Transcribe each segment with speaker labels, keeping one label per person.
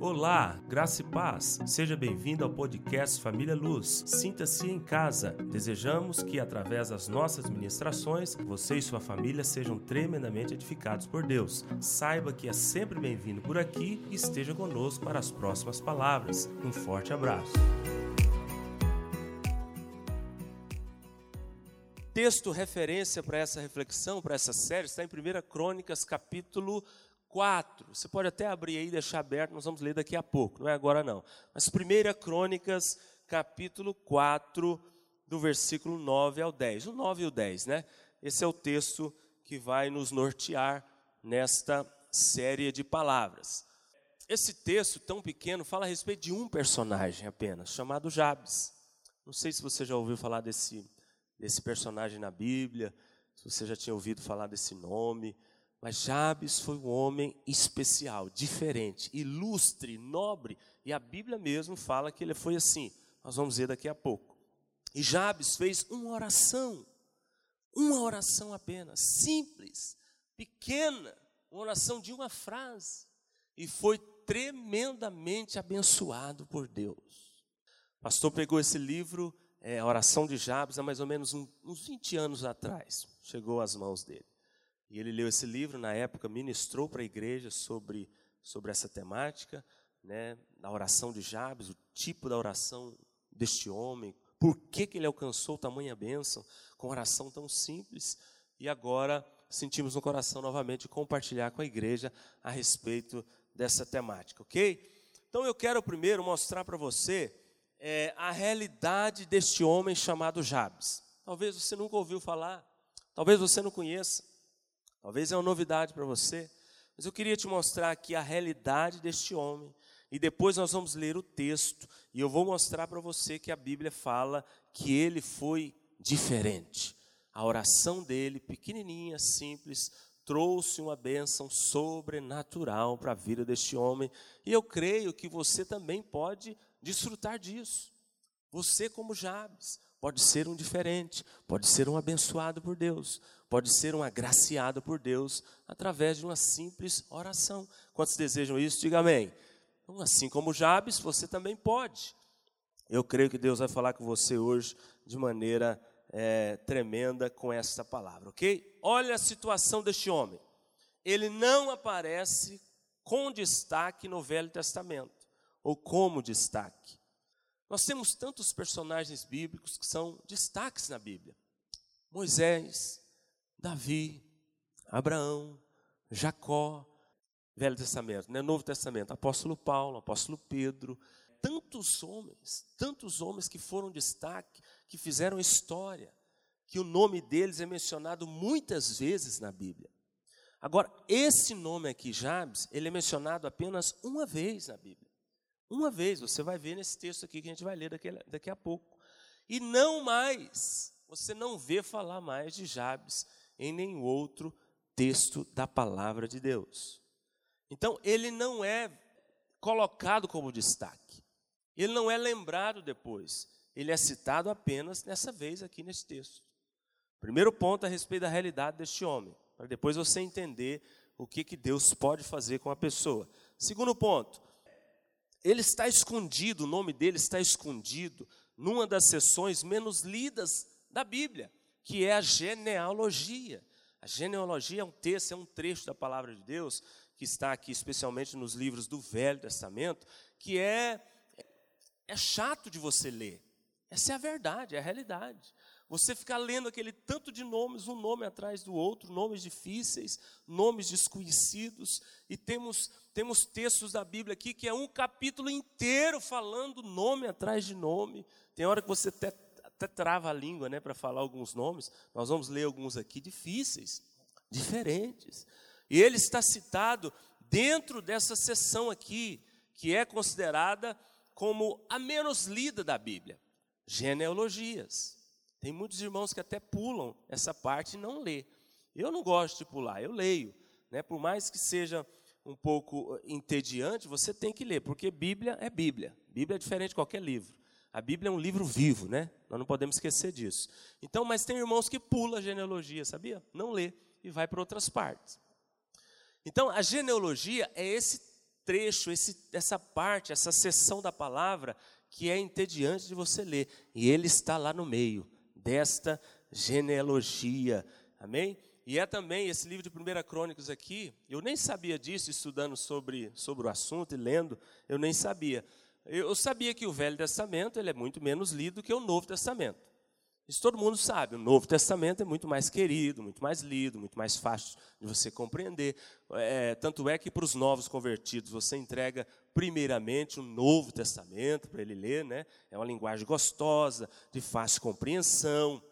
Speaker 1: Olá, graça e paz. Seja bem-vindo ao podcast Família Luz. Sinta-se em casa. Desejamos que, através das nossas ministrações, você e sua família sejam tremendamente edificados por Deus. Saiba que é sempre bem-vindo por aqui e esteja conosco para as próximas palavras. Um forte abraço. Texto referência para essa reflexão, para essa série, está em 1 Crônicas, capítulo 4. Você pode até abrir aí e deixar aberto, nós vamos ler daqui a pouco, não é agora não. Mas 1 Crônicas, capítulo 4, do versículo 9 ao 10. O 9 e o 10, né? Esse é o texto que vai nos nortear nesta série de palavras. Esse texto tão pequeno fala a respeito de um personagem apenas, chamado Jabes. Não sei se você já ouviu falar desse, desse personagem na Bíblia, se você já tinha ouvido falar desse nome. Mas Jabes foi um homem especial, diferente, ilustre, nobre, e a Bíblia mesmo fala que ele foi assim. Nós vamos ver daqui a pouco. E Jabes fez uma oração, uma oração apenas, simples, pequena, uma oração de uma frase, e foi tremendamente abençoado por Deus. O pastor pegou esse livro, é, a oração de Jabes, há mais ou menos um, uns 20 anos atrás, chegou às mãos dele. E ele leu esse livro, na época, ministrou para a igreja sobre, sobre essa temática, né, na oração de Jabes, o tipo da oração deste homem, por que, que ele alcançou tamanha bênção com oração tão simples. E agora sentimos no coração novamente compartilhar com a igreja a respeito dessa temática, ok? Então eu quero primeiro mostrar para você é, a realidade deste homem chamado Jabes. Talvez você nunca ouviu falar, talvez você não conheça. Talvez é uma novidade para você, mas eu queria te mostrar aqui a realidade deste homem. E depois nós vamos ler o texto e eu vou mostrar para você que a Bíblia fala que ele foi diferente. A oração dele, pequenininha, simples, trouxe uma bênção sobrenatural para a vida deste homem. E eu creio que você também pode desfrutar disso. Você, como Jabes, pode ser um diferente, pode ser um abençoado por Deus, pode ser um agraciado por Deus através de uma simples oração. Quantos desejam isso? Diga amém. Então, assim como Jabes, você também pode. Eu creio que Deus vai falar com você hoje de maneira é, tremenda com essa palavra, ok? Olha a situação deste homem. Ele não aparece com destaque no Velho Testamento, ou como destaque. Nós temos tantos personagens bíblicos que são destaques na Bíblia. Moisés, Davi, Abraão, Jacó, Velho Testamento, né? Novo Testamento, apóstolo Paulo, apóstolo Pedro, tantos homens, tantos homens que foram destaque, que fizeram história, que o nome deles é mencionado muitas vezes na Bíblia. Agora, esse nome aqui, Jabes, ele é mencionado apenas uma vez na Bíblia. Uma vez, você vai ver nesse texto aqui que a gente vai ler daqui, daqui a pouco. E não mais, você não vê falar mais de Jabes em nenhum outro texto da palavra de Deus. Então, ele não é colocado como destaque. Ele não é lembrado depois. Ele é citado apenas nessa vez aqui nesse texto. Primeiro ponto a respeito da realidade deste homem, para depois você entender o que, que Deus pode fazer com a pessoa. Segundo ponto, ele está escondido, o nome dele está escondido numa das sessões menos lidas da Bíblia que é a genealogia. A genealogia é um texto, é um trecho da palavra de Deus que está aqui, especialmente nos livros do Velho Testamento, que é é chato de você ler. Essa é a verdade, é a realidade. Você ficar lendo aquele tanto de nomes, um nome atrás do outro, nomes difíceis, nomes desconhecidos, e temos temos textos da Bíblia aqui que é um capítulo inteiro falando nome atrás de nome. Tem hora que você até até trava a língua né, para falar alguns nomes. Nós vamos ler alguns aqui difíceis, diferentes. E ele está citado dentro dessa sessão aqui, que é considerada como a menos lida da Bíblia, genealogias. Tem muitos irmãos que até pulam essa parte e não lê. Eu não gosto de pular, eu leio. Né? Por mais que seja um pouco entediante, você tem que ler, porque Bíblia é Bíblia. Bíblia é diferente de qualquer livro. A Bíblia é um livro vivo, né? Nós não podemos esquecer disso. Então, mas tem irmãos que pula a genealogia, sabia? Não lê e vai para outras partes. Então, a genealogia é esse trecho, esse, essa parte, essa seção da palavra que é entediante de você ler. E ele está lá no meio desta genealogia. Amém? E é também esse livro de 1 Crônicas aqui, eu nem sabia disso, estudando sobre, sobre o assunto e lendo, eu nem sabia. Eu sabia que o Velho Testamento ele é muito menos lido que o Novo Testamento. Isso todo mundo sabe. O Novo Testamento é muito mais querido, muito mais lido, muito mais fácil de você compreender. É, tanto é que para os novos convertidos você entrega primeiramente o Novo Testamento para ele ler, né? É uma linguagem gostosa, de fácil compreensão,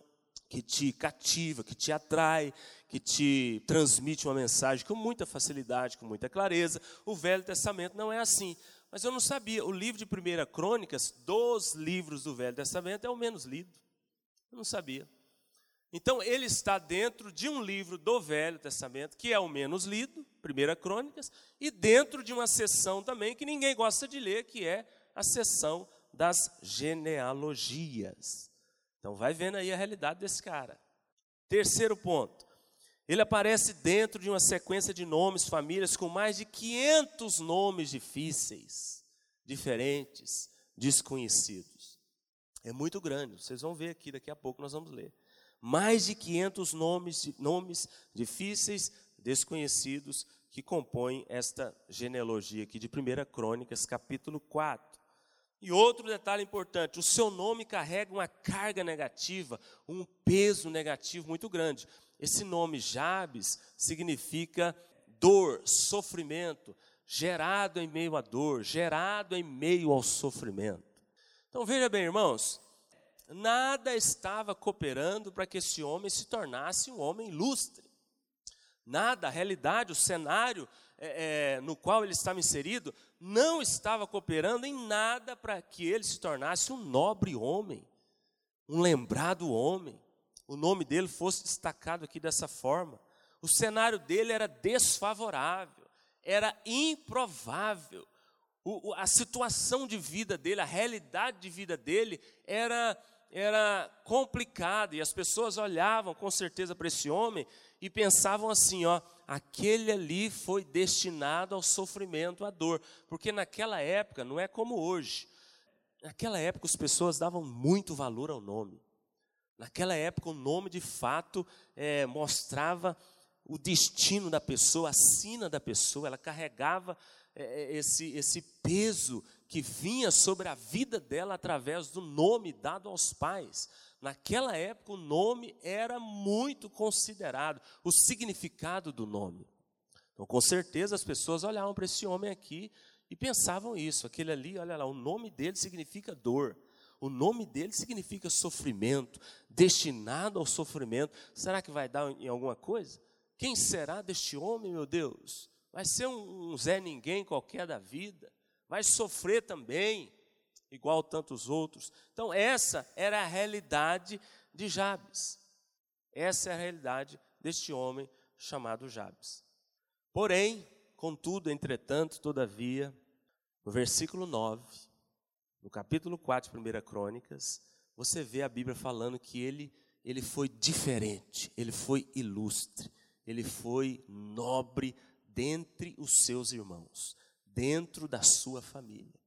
Speaker 1: que te cativa, que te atrai, que te transmite uma mensagem com muita facilidade, com muita clareza. O Velho Testamento não é assim. Mas eu não sabia. O livro de 1 Crônicas, dos livros do Velho Testamento, é o menos lido. Eu não sabia. Então, ele está dentro de um livro do Velho Testamento, que é o menos lido, 1 Crônicas, e dentro de uma sessão também que ninguém gosta de ler, que é a sessão das genealogias. Então, vai vendo aí a realidade desse cara. Terceiro ponto. Ele aparece dentro de uma sequência de nomes, famílias, com mais de 500 nomes difíceis, diferentes, desconhecidos. É muito grande, vocês vão ver aqui, daqui a pouco nós vamos ler. Mais de 500 nomes, nomes difíceis, desconhecidos, que compõem esta genealogia aqui de 1 Crônicas, capítulo 4. E outro detalhe importante: o seu nome carrega uma carga negativa, um peso negativo muito grande. Esse nome Jabes significa dor, sofrimento, gerado em meio à dor, gerado em meio ao sofrimento. Então veja bem, irmãos, nada estava cooperando para que esse homem se tornasse um homem ilustre. Nada, a realidade, o cenário é, é, no qual ele estava inserido, não estava cooperando em nada para que ele se tornasse um nobre homem, um lembrado homem. O nome dele fosse destacado aqui dessa forma. O cenário dele era desfavorável, era improvável o, a situação de vida dele, a realidade de vida dele era, era complicada e as pessoas olhavam com certeza para esse homem e pensavam assim: ó, aquele ali foi destinado ao sofrimento, à dor, porque naquela época não é como hoje. Naquela época as pessoas davam muito valor ao nome. Naquela época o nome de fato é, mostrava o destino da pessoa, a sina da pessoa, ela carregava esse, esse peso que vinha sobre a vida dela através do nome dado aos pais. Naquela época, o nome era muito considerado, o significado do nome. Então, com certeza, as pessoas olhavam para esse homem aqui e pensavam isso. Aquele ali, olha lá, o nome dele significa dor. O nome dele significa sofrimento, destinado ao sofrimento. Será que vai dar em alguma coisa? Quem será deste homem, meu Deus? Vai ser um, Zé Ninguém qualquer da vida, vai sofrer também, igual tantos outros. Então, essa era a realidade de Jabes. Essa é a realidade deste homem chamado Jabes. Porém, contudo, entretanto, todavia, no versículo 9, no capítulo 4 de 1 Crônicas, você vê a Bíblia falando que ele, ele foi diferente, ele foi ilustre, ele foi nobre dentre os seus irmãos, dentro da sua família.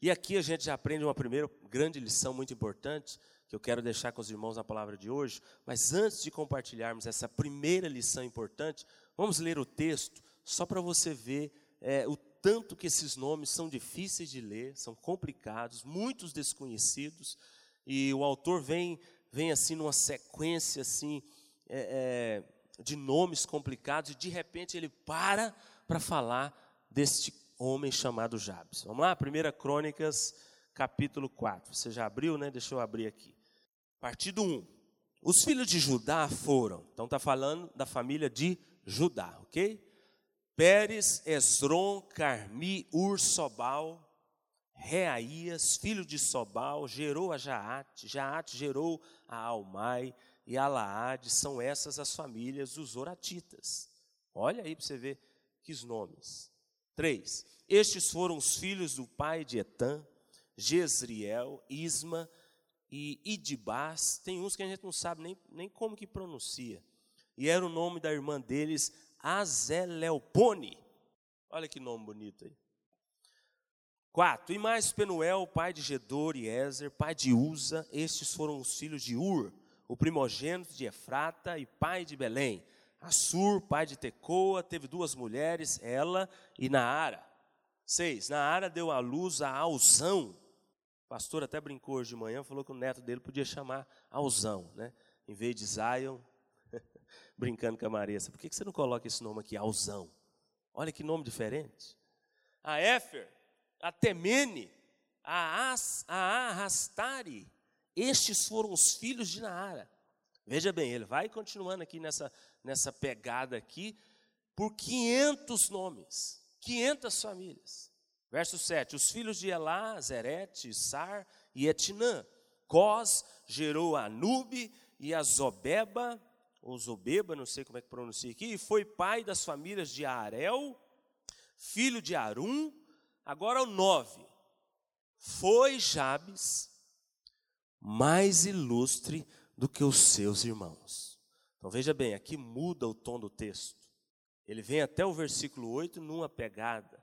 Speaker 1: E aqui a gente já aprende uma primeira grande lição muito importante, que eu quero deixar com os irmãos na palavra de hoje, mas antes de compartilharmos essa primeira lição importante, vamos ler o texto, só para você ver é, o tanto que esses nomes são difíceis de ler, são complicados, muitos desconhecidos, e o autor vem, vem assim numa sequência assim, é, é, de nomes complicados e de repente ele para para falar deste homem chamado Jabes. Vamos lá? 1 Crônicas, capítulo 4. Você já abriu, né? Deixa eu abrir aqui. Partido 1. Os filhos de Judá foram, então está falando da família de Judá, ok? Pérez, Esron, Carmi, Ur, Sobal, Reaías, filho de Sobal, gerou a Jaate, Jaate gerou a Almai, e Alaade são essas as famílias dos Oratitas. Olha aí para você ver que nomes. Três. Estes foram os filhos do pai de Etã, Jezriel, Isma e Idibás. Tem uns que a gente não sabe nem, nem como que pronuncia. E era o nome da irmã deles, Azelelpone. Olha que nome bonito aí. Quatro. E mais Penuel, pai de Gedor e Ezer, pai de Uza, estes foram os filhos de Ur, o primogênito de Efrata e pai de Belém. Assur, pai de Tecoa, teve duas mulheres, ela e Naara. Seis. Naara deu à luz a Alzão. O pastor até brincou hoje de manhã, falou que o neto dele podia chamar Alzão, né? Em vez de Zion, brincando com a Marissa. Por que você não coloca esse nome aqui, Alzão? Olha que nome diferente. A Éfer a Temene, a, As, a Arrastari. Estes foram os filhos de Naara. Veja bem, ele vai continuando aqui nessa, nessa pegada aqui, por 500 nomes, 500 famílias. Verso 7, os filhos de Elá, Zerete, Sar e Etinã. Cós gerou a Nube e a Zobeba, ou Zobeba, não sei como é que pronuncia aqui, e foi pai das famílias de Arel, filho de Arum, Agora o 9. Foi Jabes mais ilustre do que os seus irmãos. Então veja bem, aqui muda o tom do texto. Ele vem até o versículo 8 numa pegada.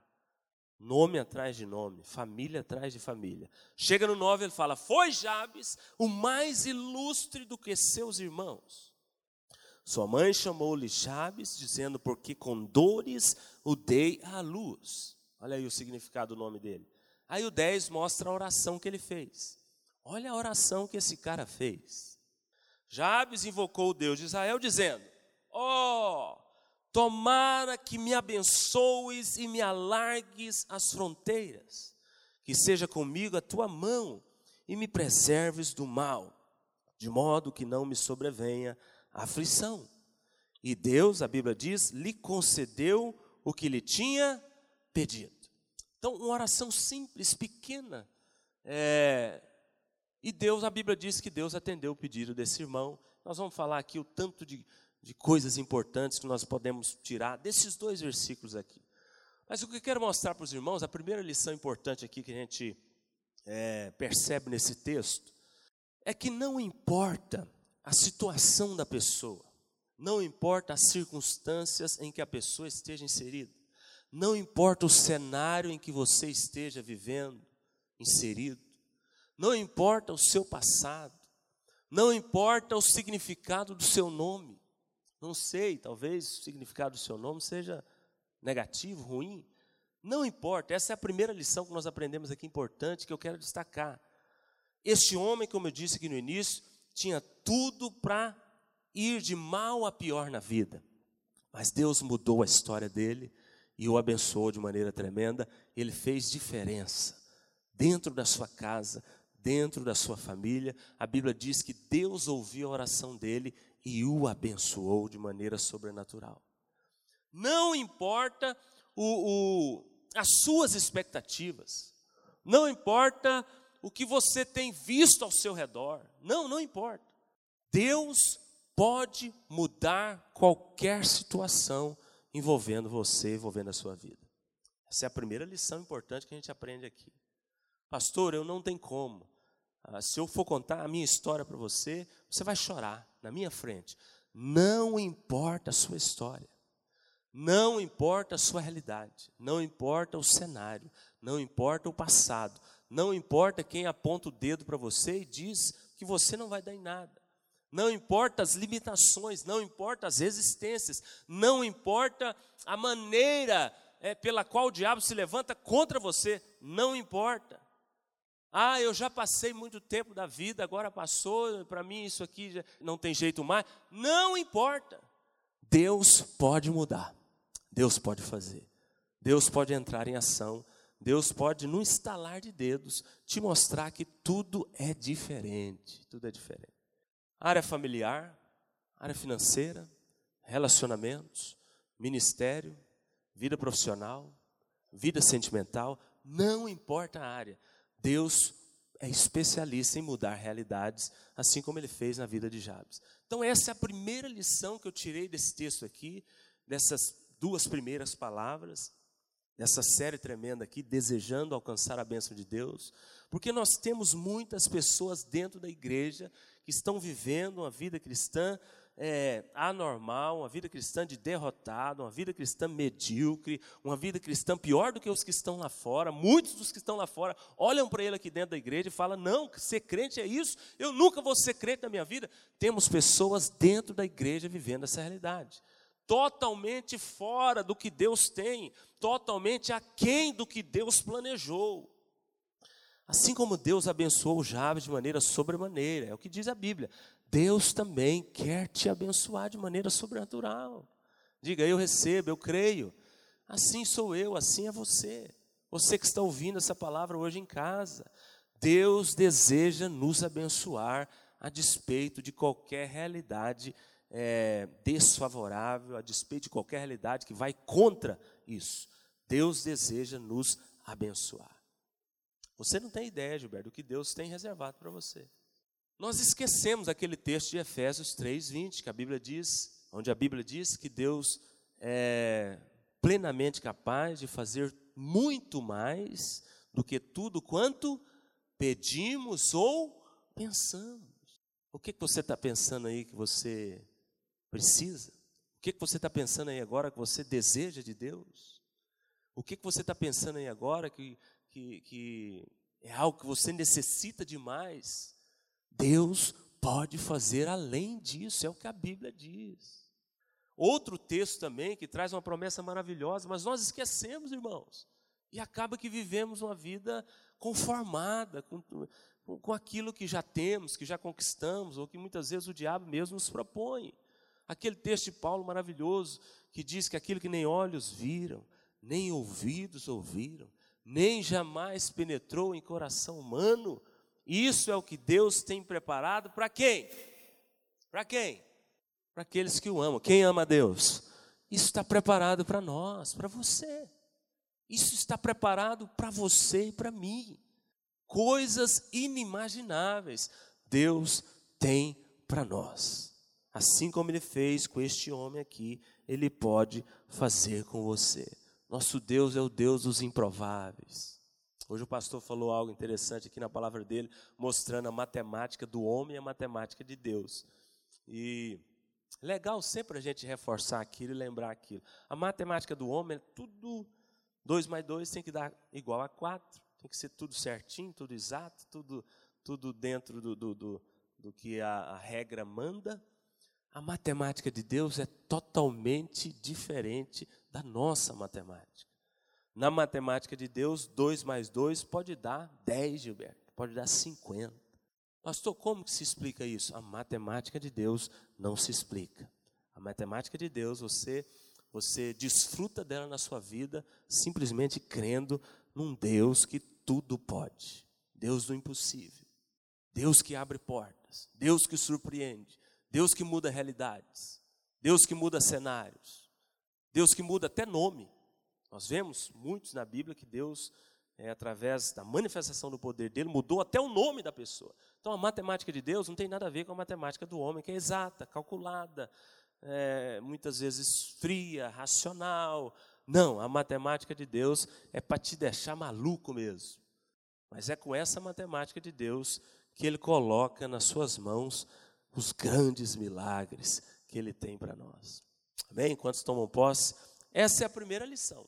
Speaker 1: Nome atrás de nome, família atrás de família. Chega no 9, ele fala: Foi Jabes o mais ilustre do que seus irmãos. Sua mãe chamou-lhe Jabes, dizendo: Porque com dores o dei à luz. Olha aí o significado do nome dele. Aí o 10 mostra a oração que ele fez. Olha a oração que esse cara fez. Jabes invocou o Deus de Israel, dizendo: Ó, oh, tomara que me abençoes e me alargues as fronteiras, que seja comigo a tua mão e me preserves do mal, de modo que não me sobrevenha aflição. E Deus, a Bíblia diz, lhe concedeu o que lhe tinha pedido. Então, uma oração simples, pequena. É, e Deus, a Bíblia diz que Deus atendeu o pedido desse irmão. Nós vamos falar aqui o tanto de, de coisas importantes que nós podemos tirar desses dois versículos aqui. Mas o que eu quero mostrar para os irmãos, a primeira lição importante aqui que a gente é, percebe nesse texto, é que não importa a situação da pessoa, não importa as circunstâncias em que a pessoa esteja inserida, não importa o cenário em que você esteja vivendo, inserido, não importa o seu passado, não importa o significado do seu nome. Não sei, talvez o significado do seu nome seja negativo, ruim. Não importa, essa é a primeira lição que nós aprendemos aqui importante que eu quero destacar. Este homem, como eu disse aqui no início, tinha tudo para ir de mal a pior na vida. Mas Deus mudou a história dele e o abençoou de maneira tremenda. Ele fez diferença dentro da sua casa, dentro da sua família. A Bíblia diz que Deus ouviu a oração dele e o abençoou de maneira sobrenatural. Não importa o, o, as suas expectativas, não importa o que você tem visto ao seu redor, não, não importa. Deus pode mudar qualquer situação envolvendo você, envolvendo a sua vida. Essa é a primeira lição importante que a gente aprende aqui. Pastor, eu não tenho como. Ah, se eu for contar a minha história para você, você vai chorar na minha frente. Não importa a sua história. Não importa a sua realidade, não importa o cenário, não importa o passado, não importa quem aponta o dedo para você e diz que você não vai dar em nada. Não importa as limitações, não importa as resistências, não importa a maneira é, pela qual o diabo se levanta contra você, não importa. Ah, eu já passei muito tempo da vida, agora passou, para mim isso aqui já não tem jeito mais. Não importa. Deus pode mudar, Deus pode fazer, Deus pode entrar em ação, Deus pode, no estalar de dedos, te mostrar que tudo é diferente. Tudo é diferente área familiar, área financeira, relacionamentos, ministério, vida profissional, vida sentimental, não importa a área. Deus é especialista em mudar realidades, assim como ele fez na vida de Jabes. Então, essa é a primeira lição que eu tirei desse texto aqui, dessas duas primeiras palavras, dessa série tremenda aqui, desejando alcançar a bênção de Deus, porque nós temos muitas pessoas dentro da igreja que estão vivendo uma vida cristã é, anormal, uma vida cristã de derrotado, uma vida cristã medíocre, uma vida cristã pior do que os que estão lá fora. Muitos dos que estão lá fora olham para ele aqui dentro da igreja e falam: Não, ser crente é isso, eu nunca vou ser crente na minha vida. Temos pessoas dentro da igreja vivendo essa realidade, totalmente fora do que Deus tem, totalmente aquém do que Deus planejou. Assim como Deus abençoou Jabes de maneira sobremaneira, é o que diz a Bíblia. Deus também quer te abençoar de maneira sobrenatural. Diga, eu recebo, eu creio. Assim sou eu, assim é você. Você que está ouvindo essa palavra hoje em casa. Deus deseja nos abençoar a despeito de qualquer realidade é, desfavorável, a despeito de qualquer realidade que vai contra isso. Deus deseja nos abençoar. Você não tem ideia, Gilberto, do que Deus tem reservado para você. Nós esquecemos aquele texto de Efésios 3:20, que a Bíblia diz, onde a Bíblia diz que Deus é plenamente capaz de fazer muito mais do que tudo quanto pedimos ou pensamos. O que, você está pensando aí que você precisa? O que, você está pensando aí agora que você deseja de Deus? O que você está pensando aí agora que que, que é algo que você necessita demais, Deus pode fazer além disso, é o que a Bíblia diz. Outro texto também que traz uma promessa maravilhosa, mas nós esquecemos, irmãos, e acaba que vivemos uma vida conformada com, com, com aquilo que já temos, que já conquistamos, ou que muitas vezes o diabo mesmo nos propõe. Aquele texto de Paulo maravilhoso que diz que aquilo que nem olhos viram, nem ouvidos ouviram, nem jamais penetrou em coração humano. Isso é o que Deus tem preparado para quem? Para quem? Para aqueles que o amam. Quem ama a Deus? Isso está preparado para nós, para você. Isso está preparado para você e para mim. Coisas inimagináveis Deus tem para nós. Assim como ele fez com este homem aqui, ele pode fazer com você. Nosso Deus é o Deus dos improváveis. Hoje o pastor falou algo interessante aqui na palavra dele, mostrando a matemática do homem e a matemática de Deus. E legal sempre a gente reforçar aquilo e lembrar aquilo. A matemática do homem é tudo 2 mais 2 tem que dar igual a 4. Tem que ser tudo certinho, tudo exato, tudo, tudo dentro do, do, do, do que a, a regra manda. A matemática de Deus é totalmente diferente da nossa matemática. Na matemática de Deus, 2 mais 2 pode dar 10, Gilberto, pode dar 50. Pastor, como que se explica isso? A matemática de Deus não se explica. A matemática de Deus, você você desfruta dela na sua vida simplesmente crendo num Deus que tudo pode. Deus do impossível. Deus que abre portas, Deus que surpreende, Deus que muda realidades, Deus que muda cenários, Deus que muda até nome. Nós vemos muitos na Bíblia que Deus, é, através da manifestação do poder dele, mudou até o nome da pessoa. Então a matemática de Deus não tem nada a ver com a matemática do homem, que é exata, calculada, é, muitas vezes fria, racional. Não, a matemática de Deus é para te deixar maluco mesmo. Mas é com essa matemática de Deus que ele coloca nas suas mãos os grandes milagres que Ele tem para nós. Amém? Quantos tomam posse? Essa é a primeira lição.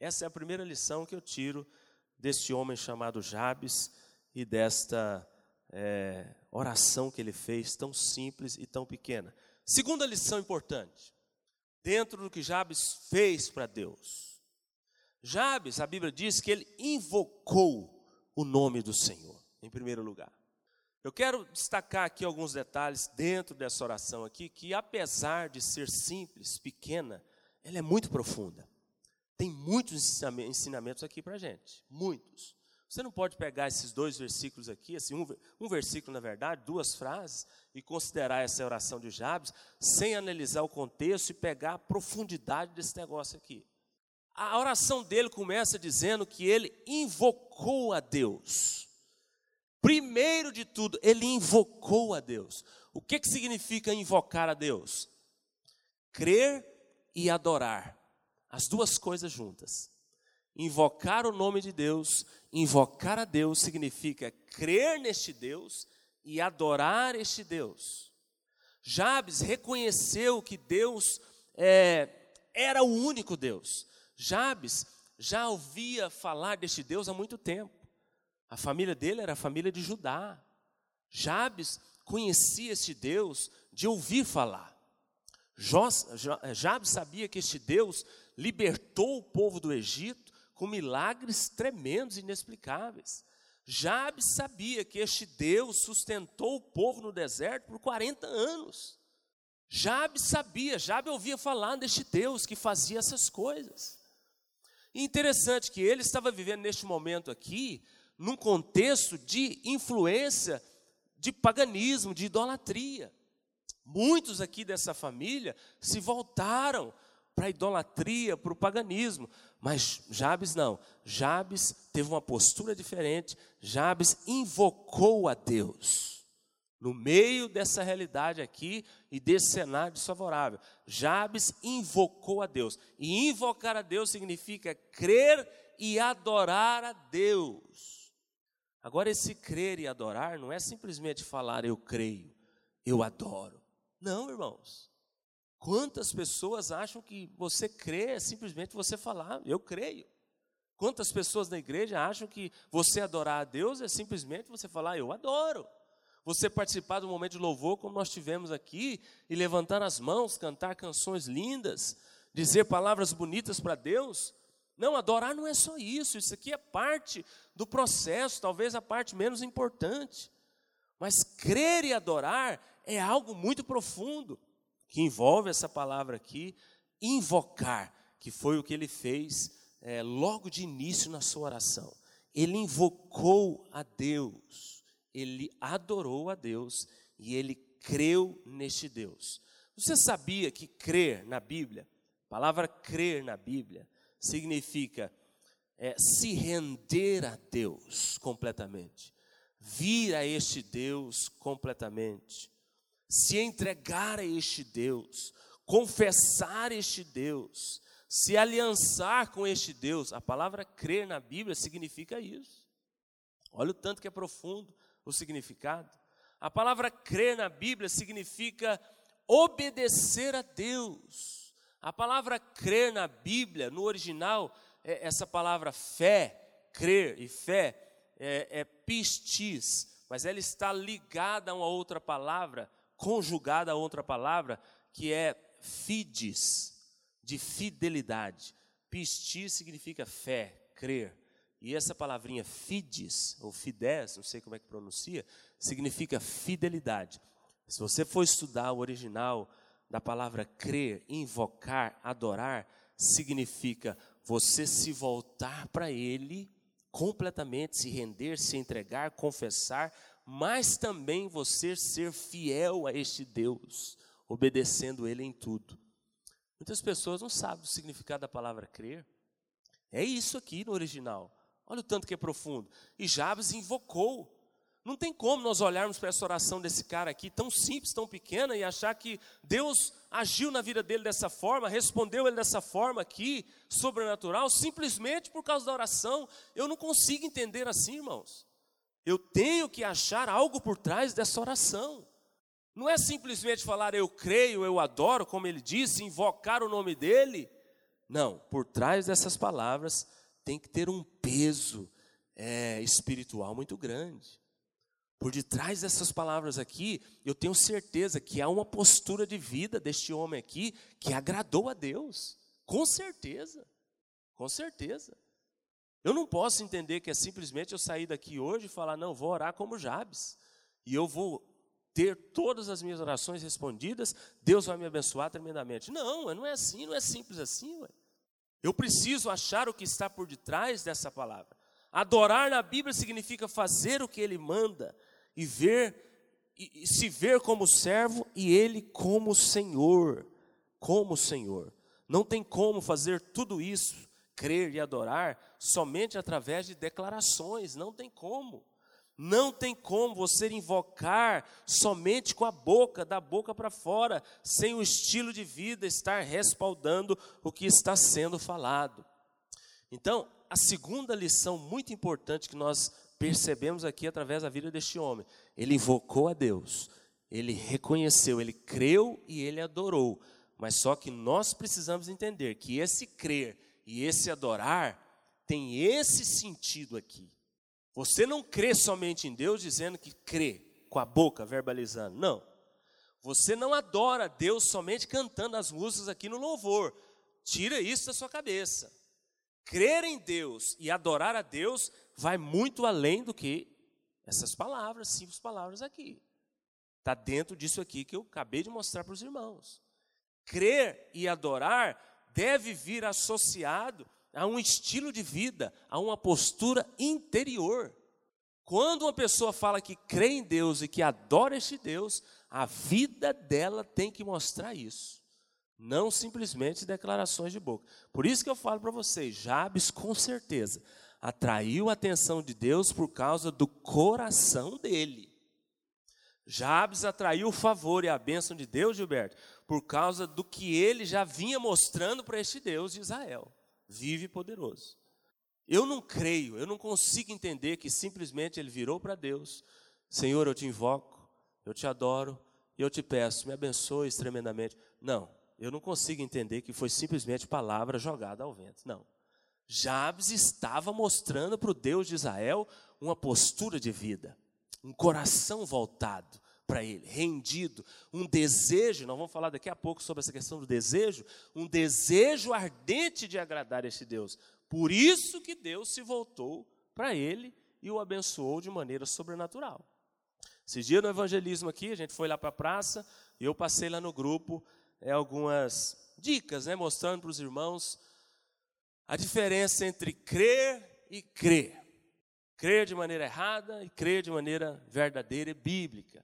Speaker 1: Essa é a primeira lição que eu tiro deste homem chamado Jabes e desta é, oração que ele fez, tão simples e tão pequena. Segunda lição importante, dentro do que Jabes fez para Deus. Jabes, a Bíblia diz que ele invocou o nome do Senhor, em primeiro lugar. Eu quero destacar aqui alguns detalhes dentro dessa oração aqui, que apesar de ser simples, pequena, ela é muito profunda. Tem muitos ensinamentos aqui para gente, muitos. Você não pode pegar esses dois versículos aqui, assim, um, um, versículo, na verdade, duas frases, e considerar essa oração de Jabes, sem analisar o contexto e pegar a profundidade desse negócio aqui. A oração dele começa dizendo que ele invocou a Deus. Primeiro de tudo, ele invocou a Deus. O que, que significa invocar a Deus? Crer e adorar. As duas coisas juntas. Invocar o nome de Deus, invocar a Deus significa crer neste Deus e adorar este Deus. Jabes reconheceu que Deus é, era o único Deus. Jabes já ouvia falar deste Deus há muito tempo. A família dele era a família de Judá. Jabes conhecia este Deus de ouvir falar. Jabes sabia que este Deus libertou o povo do Egito com milagres tremendos e inexplicáveis. Jabes sabia que este Deus sustentou o povo no deserto por 40 anos. Jabes sabia, Jabes ouvia falar deste Deus que fazia essas coisas. E interessante que ele estava vivendo neste momento aqui, num contexto de influência de paganismo, de idolatria. Muitos aqui dessa família se voltaram para a idolatria, para o paganismo. Mas Jabes não. Jabes teve uma postura diferente. Jabes invocou a Deus. No meio dessa realidade aqui e desse cenário desfavorável, Jabes invocou a Deus. E invocar a Deus significa crer e adorar a Deus. Agora, esse crer e adorar não é simplesmente falar eu creio, eu adoro. Não, irmãos. Quantas pessoas acham que você crê é simplesmente você falar, eu creio? Quantas pessoas na igreja acham que você adorar a Deus é simplesmente você falar, eu adoro? Você participar do momento de louvor, como nós tivemos aqui, e levantar as mãos, cantar canções lindas, dizer palavras bonitas para Deus? Não, adorar não é só isso, isso aqui é parte do processo, talvez a parte menos importante. Mas crer e adorar é algo muito profundo que envolve essa palavra aqui, invocar, que foi o que ele fez é, logo de início na sua oração. Ele invocou a Deus, ele adorou a Deus e ele creu neste Deus. Você sabia que crer na Bíblia, a palavra crer na Bíblia, significa é, se render a Deus completamente, vir a este Deus completamente se entregar a este Deus, confessar este Deus, se aliançar com este Deus. A palavra crer na Bíblia significa isso. Olha o tanto que é profundo o significado. A palavra crer na Bíblia significa obedecer a Deus. A palavra crer na Bíblia, no original, é essa palavra fé, crer e fé, é, é pistis, mas ela está ligada a uma outra palavra conjugada a outra palavra que é fides, de fidelidade. Pisti significa fé, crer. E essa palavrinha fides, ou fides, não sei como é que pronuncia, significa fidelidade. Se você for estudar o original da palavra crer, invocar, adorar, significa você se voltar para Ele completamente, se render, se entregar, confessar, mas também você ser fiel a este Deus, obedecendo Ele em tudo. Muitas pessoas não sabem o significado da palavra crer. É isso aqui no original. Olha o tanto que é profundo. E Jabes invocou. Não tem como nós olharmos para essa oração desse cara aqui, tão simples, tão pequena, e achar que Deus agiu na vida dele dessa forma, respondeu ele dessa forma aqui, sobrenatural, simplesmente por causa da oração. Eu não consigo entender assim, irmãos. Eu tenho que achar algo por trás dessa oração. Não é simplesmente falar eu creio, eu adoro, como ele disse, invocar o nome dele. Não, por trás dessas palavras tem que ter um peso é, espiritual muito grande. Por detrás dessas palavras aqui, eu tenho certeza que há uma postura de vida deste homem aqui que agradou a Deus. Com certeza. Com certeza. Eu não posso entender que é simplesmente eu sair daqui hoje e falar, não, vou orar como Jabes. E eu vou ter todas as minhas orações respondidas, Deus vai me abençoar tremendamente. Não, não é assim, não é simples assim. Ué. Eu preciso achar o que está por detrás dessa palavra. Adorar na Bíblia significa fazer o que ele manda e ver e, e se ver como servo e ele como Senhor, como Senhor. Não tem como fazer tudo isso crer e adorar somente através de declarações, não tem como. Não tem como você invocar somente com a boca, da boca para fora, sem o estilo de vida estar respaldando o que está sendo falado. Então, a segunda lição muito importante que nós percebemos aqui através da vida deste homem, ele invocou a Deus, Ele reconheceu, ele creu e ele adorou. Mas só que nós precisamos entender que esse crer e esse adorar tem esse sentido aqui. Você não crê somente em Deus dizendo que crê com a boca, verbalizando. Não. Você não adora Deus somente cantando as músicas aqui no louvor. Tira isso da sua cabeça. Crer em Deus e adorar a Deus vai muito além do que essas palavras, simples palavras aqui. Está dentro disso aqui que eu acabei de mostrar para os irmãos. Crer e adorar deve vir associado a um estilo de vida, a uma postura interior. Quando uma pessoa fala que crê em Deus e que adora este Deus, a vida dela tem que mostrar isso. Não simplesmente declarações de boca. Por isso que eu falo para vocês, Jabes com certeza atraiu a atenção de Deus por causa do coração dele. Jabes atraiu o favor e a bênção de Deus, Gilberto, por causa do que ele já vinha mostrando para este Deus de Israel, vive e poderoso. Eu não creio, eu não consigo entender que simplesmente ele virou para Deus: Senhor, eu te invoco, eu te adoro, eu te peço, me abençoe tremendamente. Não, eu não consigo entender que foi simplesmente palavra jogada ao vento. Não. Jabes estava mostrando para o Deus de Israel uma postura de vida, um coração voltado para Ele, rendido, um desejo, nós vamos falar daqui a pouco sobre essa questão do desejo, um desejo ardente de agradar a este Deus. Por isso que Deus se voltou para ele e o abençoou de maneira sobrenatural. Esse dia no evangelismo aqui, a gente foi lá para a praça e eu passei lá no grupo é, algumas dicas, né, mostrando para os irmãos a diferença entre crer e crer. Crer de maneira errada e crer de maneira verdadeira e bíblica.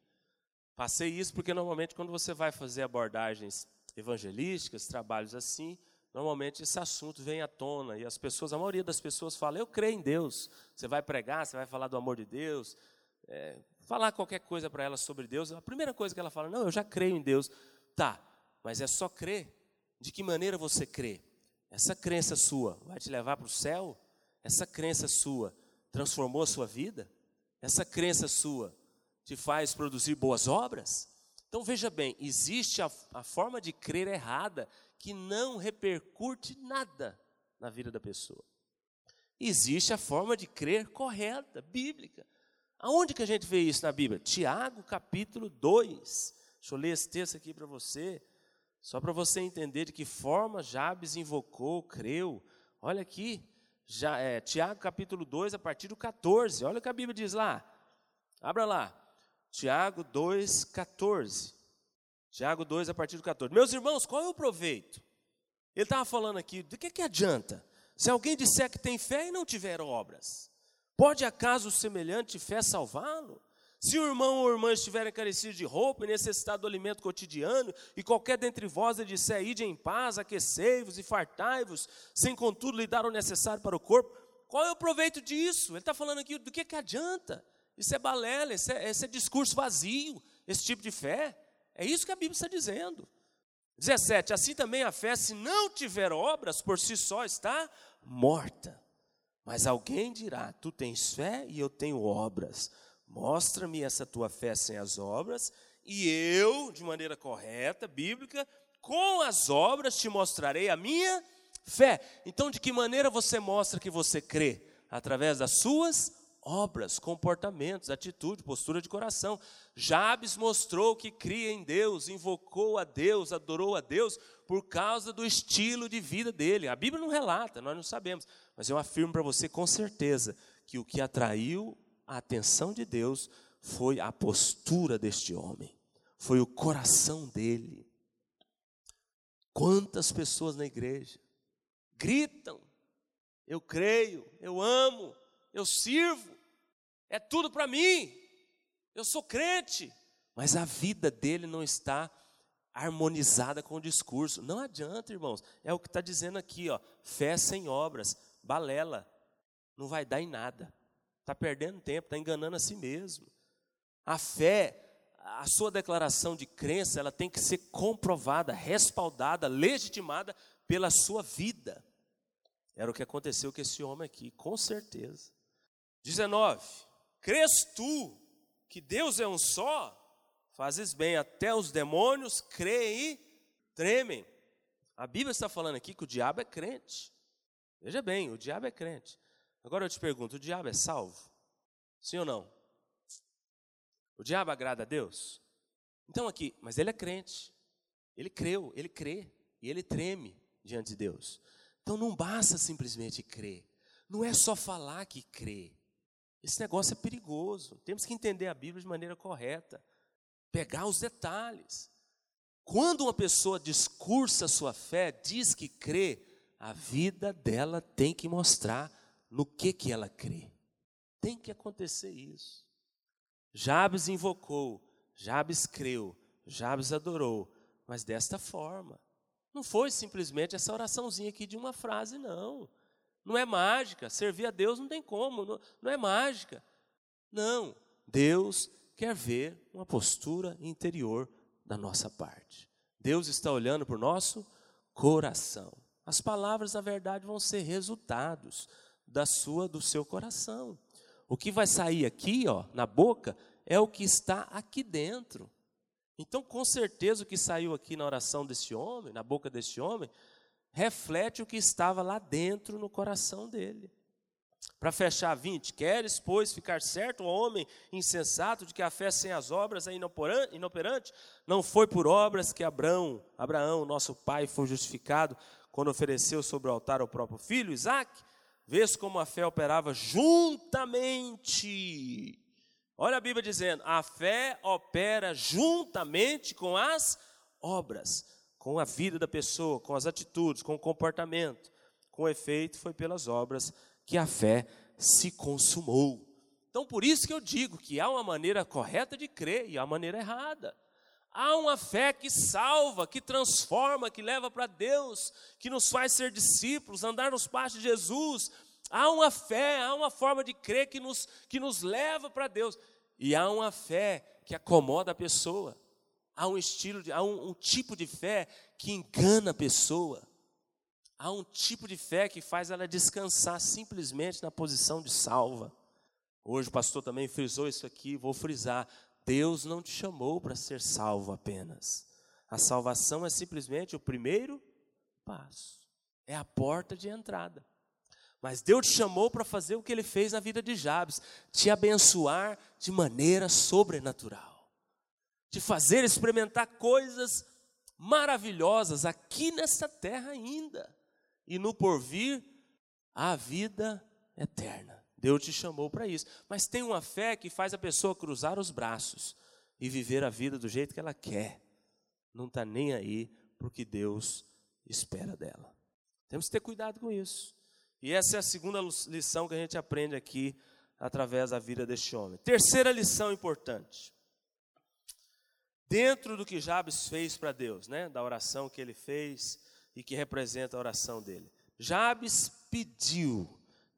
Speaker 1: Passei isso porque normalmente quando você vai fazer abordagens evangelísticas, trabalhos assim, normalmente esse assunto vem à tona e as pessoas, a maioria das pessoas fala, eu creio em Deus. Você vai pregar, você vai falar do amor de Deus, é, falar qualquer coisa para ela sobre Deus. A primeira coisa que ela fala, não, eu já creio em Deus. Tá, mas é só crer. De que maneira você crê? Essa crença sua vai te levar para o céu? Essa crença sua transformou a sua vida? Essa crença sua te faz produzir boas obras? Então veja bem, existe a, a forma de crer errada que não repercute nada na vida da pessoa. Existe a forma de crer correta, bíblica. Aonde que a gente vê isso na Bíblia? Tiago, capítulo 2. Deixa eu ler esse texto aqui para você, só para você entender de que forma Jabes invocou, creu. Olha aqui, já, é, Tiago, capítulo 2, a partir do 14. Olha o que a Bíblia diz lá. Abra lá. Tiago 2, 14. Tiago 2, a partir do 14. Meus irmãos, qual é o proveito? Ele estava falando aqui, de que, que adianta? Se alguém disser que tem fé e não tiver obras, pode acaso o semelhante fé salvá-lo? Se o irmão ou irmã estiverem carecidos de roupa e necessitado do alimento cotidiano, e qualquer dentre vós lhe disser, ide em paz, aquecei-vos e fartai-vos, sem contudo lhe dar o necessário para o corpo, qual é o proveito disso? Ele está falando aqui, do que, que adianta? Isso é balela, é, esse é discurso vazio, esse tipo de fé. É isso que a Bíblia está dizendo. 17. Assim também a fé, se não tiver obras, por si só está morta. Mas alguém dirá: Tu tens fé e eu tenho obras. Mostra-me essa tua fé sem as obras, e eu, de maneira correta, bíblica, com as obras te mostrarei a minha fé. Então, de que maneira você mostra que você crê? Através das suas obras, comportamentos, atitude, postura de coração. Jabes mostrou que cria em Deus, invocou a Deus, adorou a Deus por causa do estilo de vida dele. A Bíblia não relata, nós não sabemos, mas eu afirmo para você com certeza que o que atraiu a atenção de Deus foi a postura deste homem, foi o coração dele. Quantas pessoas na igreja gritam: Eu creio, eu amo, eu sirvo, é tudo para mim, eu sou crente, mas a vida dele não está harmonizada com o discurso. Não adianta, irmãos, é o que está dizendo aqui, ó, fé sem obras, balela, não vai dar em nada, está perdendo tempo, está enganando a si mesmo. A fé, a sua declaração de crença, ela tem que ser comprovada, respaldada, legitimada pela sua vida. Era o que aconteceu com esse homem aqui, com certeza. 19. Crês tu que Deus é um só? fazes bem, até os demônios creem e tremem. A Bíblia está falando aqui que o diabo é crente. Veja bem, o diabo é crente. Agora eu te pergunto: o diabo é salvo? Sim ou não? O diabo agrada a Deus? Então aqui, mas ele é crente. Ele creu, ele crê e ele treme diante de Deus. Então não basta simplesmente crer. Não é só falar que crê. Esse negócio é perigoso. Temos que entender a Bíblia de maneira correta. Pegar os detalhes. Quando uma pessoa discursa sua fé, diz que crê, a vida dela tem que mostrar no que que ela crê. Tem que acontecer isso. Jabes invocou, Jabes creu, Jabes adorou, mas desta forma. Não foi simplesmente essa oraçãozinha aqui de uma frase, não. Não é mágica. Servir a Deus não tem como, não, não é mágica. Não. Deus quer ver uma postura interior da nossa parte. Deus está olhando para o nosso coração. As palavras, na verdade, vão ser resultados da sua, do seu coração. O que vai sair aqui, ó, na boca, é o que está aqui dentro. Então, com certeza, o que saiu aqui na oração desse homem, na boca desse homem, reflete o que estava lá dentro no coração dele. Para fechar 20, queres, pois, ficar certo, homem insensato, de que a fé sem as obras é inoperante? Não foi por obras que Abraão, Abraão, nosso pai, foi justificado quando ofereceu sobre o altar o próprio filho, Isaac? Vês como a fé operava juntamente. Olha a Bíblia dizendo: a fé opera juntamente com as obras, com a vida da pessoa, com as atitudes, com o comportamento. Com efeito, foi pelas obras que a fé se consumou. Então, por isso que eu digo que há uma maneira correta de crer e há uma maneira errada. Há uma fé que salva, que transforma, que leva para Deus, que nos faz ser discípulos, andar nos passos de Jesus. Há uma fé, há uma forma de crer que nos, que nos leva para Deus. E há uma fé que acomoda a pessoa. Há um estilo, de, há um, um tipo de fé que engana a pessoa. Há um tipo de fé que faz ela descansar simplesmente na posição de salva. Hoje o pastor também frisou isso aqui, vou frisar. Deus não te chamou para ser salvo apenas. A salvação é simplesmente o primeiro passo, é a porta de entrada. Mas Deus te chamou para fazer o que ele fez na vida de Jabes, te abençoar de maneira sobrenatural, te fazer experimentar coisas maravilhosas aqui nessa terra ainda e no porvir a vida eterna. Deus te chamou para isso. Mas tem uma fé que faz a pessoa cruzar os braços e viver a vida do jeito que ela quer. Não está nem aí para o que Deus espera dela. Temos que ter cuidado com isso. E essa é a segunda lição que a gente aprende aqui através da vida deste homem. Terceira lição importante. Dentro do que Jabes fez para Deus, né, da oração que ele fez, e que representa a oração dele. Jabes pediu,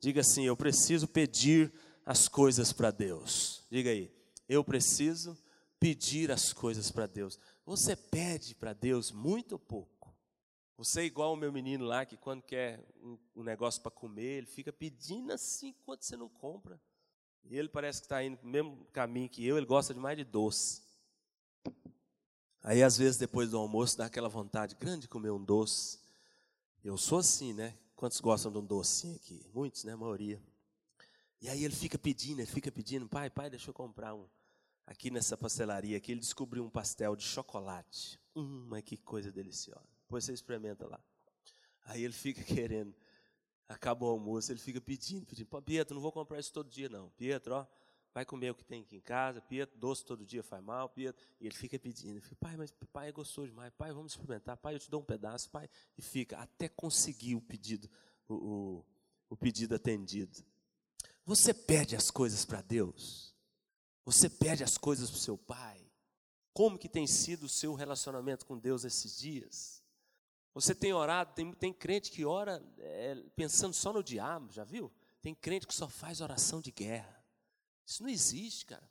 Speaker 1: diga assim: Eu preciso pedir as coisas para Deus. Diga aí, eu preciso pedir as coisas para Deus. Você pede para Deus muito ou pouco? Você é igual o meu menino lá que quando quer um, um negócio para comer, ele fica pedindo assim enquanto você não compra. E ele parece que está indo no mesmo caminho que eu, ele gosta demais de doce. Aí, às vezes, depois do almoço, dá aquela vontade grande de comer um doce. Eu sou assim, né? Quantos gostam de um docinho aqui? Muitos, né? A maioria. E aí ele fica pedindo, ele fica pedindo, pai, pai, deixa eu comprar um. Aqui nessa pastelaria aqui, ele descobriu um pastel de chocolate. Hum, mas que coisa deliciosa. Depois você experimenta lá. Aí ele fica querendo. Acaba o almoço, ele fica pedindo, pedindo. Pietro, não vou comprar isso todo dia, não. Pietro, ó, vai comer o que tem aqui em casa, Pietro, doce todo dia faz mal, Pietro. E ele fica pedindo, fica, pai, mas pai é gostoso demais, pai, vamos experimentar, pai, eu te dou um pedaço, pai. E fica, até conseguir o pedido, o, o, o pedido atendido. Você pede as coisas para Deus? Você pede as coisas para o seu pai? Como que tem sido o seu relacionamento com Deus esses dias? Você tem orado, tem, tem crente que ora é, pensando só no diabo, já viu? Tem crente que só faz oração de guerra. Isso não existe, cara.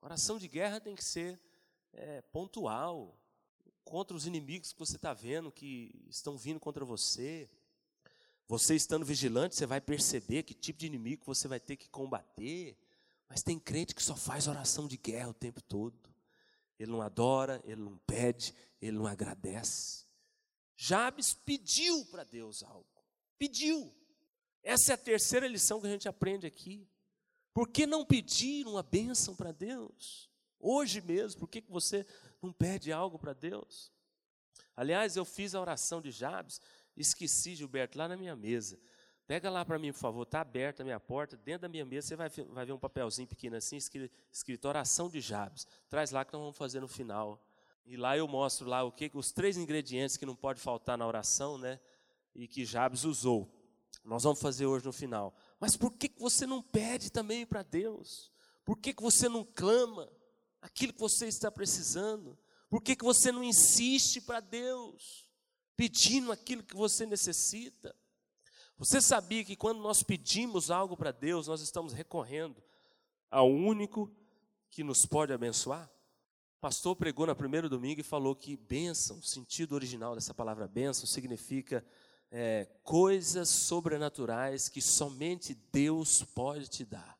Speaker 1: Oração de guerra tem que ser é, pontual, contra os inimigos que você está vendo, que estão vindo contra você. Você estando vigilante, você vai perceber que tipo de inimigo você vai ter que combater. Mas tem crente que só faz oração de guerra o tempo todo. ele não adora, ele não pede, ele não agradece. Jabes pediu para Deus algo. Pediu. Essa é a terceira lição que a gente aprende aqui. Por que não pedir uma bênção para Deus? Hoje mesmo, por que você não pede algo para Deus? Aliás, eu fiz a oração de Jabes, esqueci, Gilberto, lá na minha mesa. Pega lá para mim, por favor, está aberta a minha porta, dentro da minha mesa você vai, vai ver um papelzinho pequeno assim, escrito, escrito oração de Jabes. Traz lá que nós vamos fazer no final. E lá eu mostro lá o que, os três ingredientes que não pode faltar na oração, né? E que Jabes usou. Nós vamos fazer hoje no final. Mas por que, você não pede também para Deus? Por que, você não clama aquilo que você está precisando? Por que, você não insiste para Deus, pedindo aquilo que você necessita? Você sabia que quando nós pedimos algo para Deus, nós estamos recorrendo ao único que nos pode abençoar? O pastor pregou no primeiro domingo e falou que bênção, o sentido original dessa palavra bênção, significa é, coisas sobrenaturais que somente Deus pode te dar.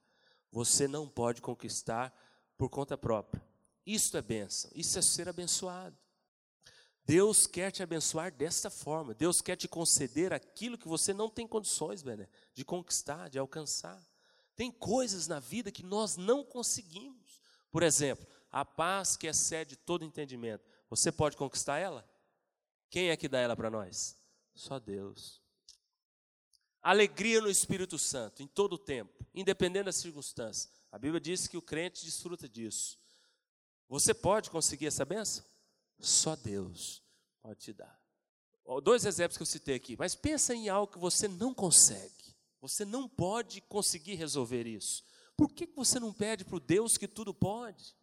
Speaker 1: Você não pode conquistar por conta própria. Isto é bênção, isso é ser abençoado. Deus quer te abençoar desta forma. Deus quer te conceder aquilo que você não tem condições, Bené, de conquistar, de alcançar. Tem coisas na vida que nós não conseguimos. Por exemplo, a paz que excede todo entendimento. Você pode conquistar ela? Quem é que dá ela para nós? Só Deus. Alegria no Espírito Santo, em todo o tempo, independente das circunstâncias. A Bíblia diz que o crente desfruta disso. Você pode conseguir essa benção? Só Deus pode te dar. Dois exemplos que eu citei aqui, mas pensa em algo que você não consegue. Você não pode conseguir resolver isso. Por que você não pede para o Deus que tudo pode?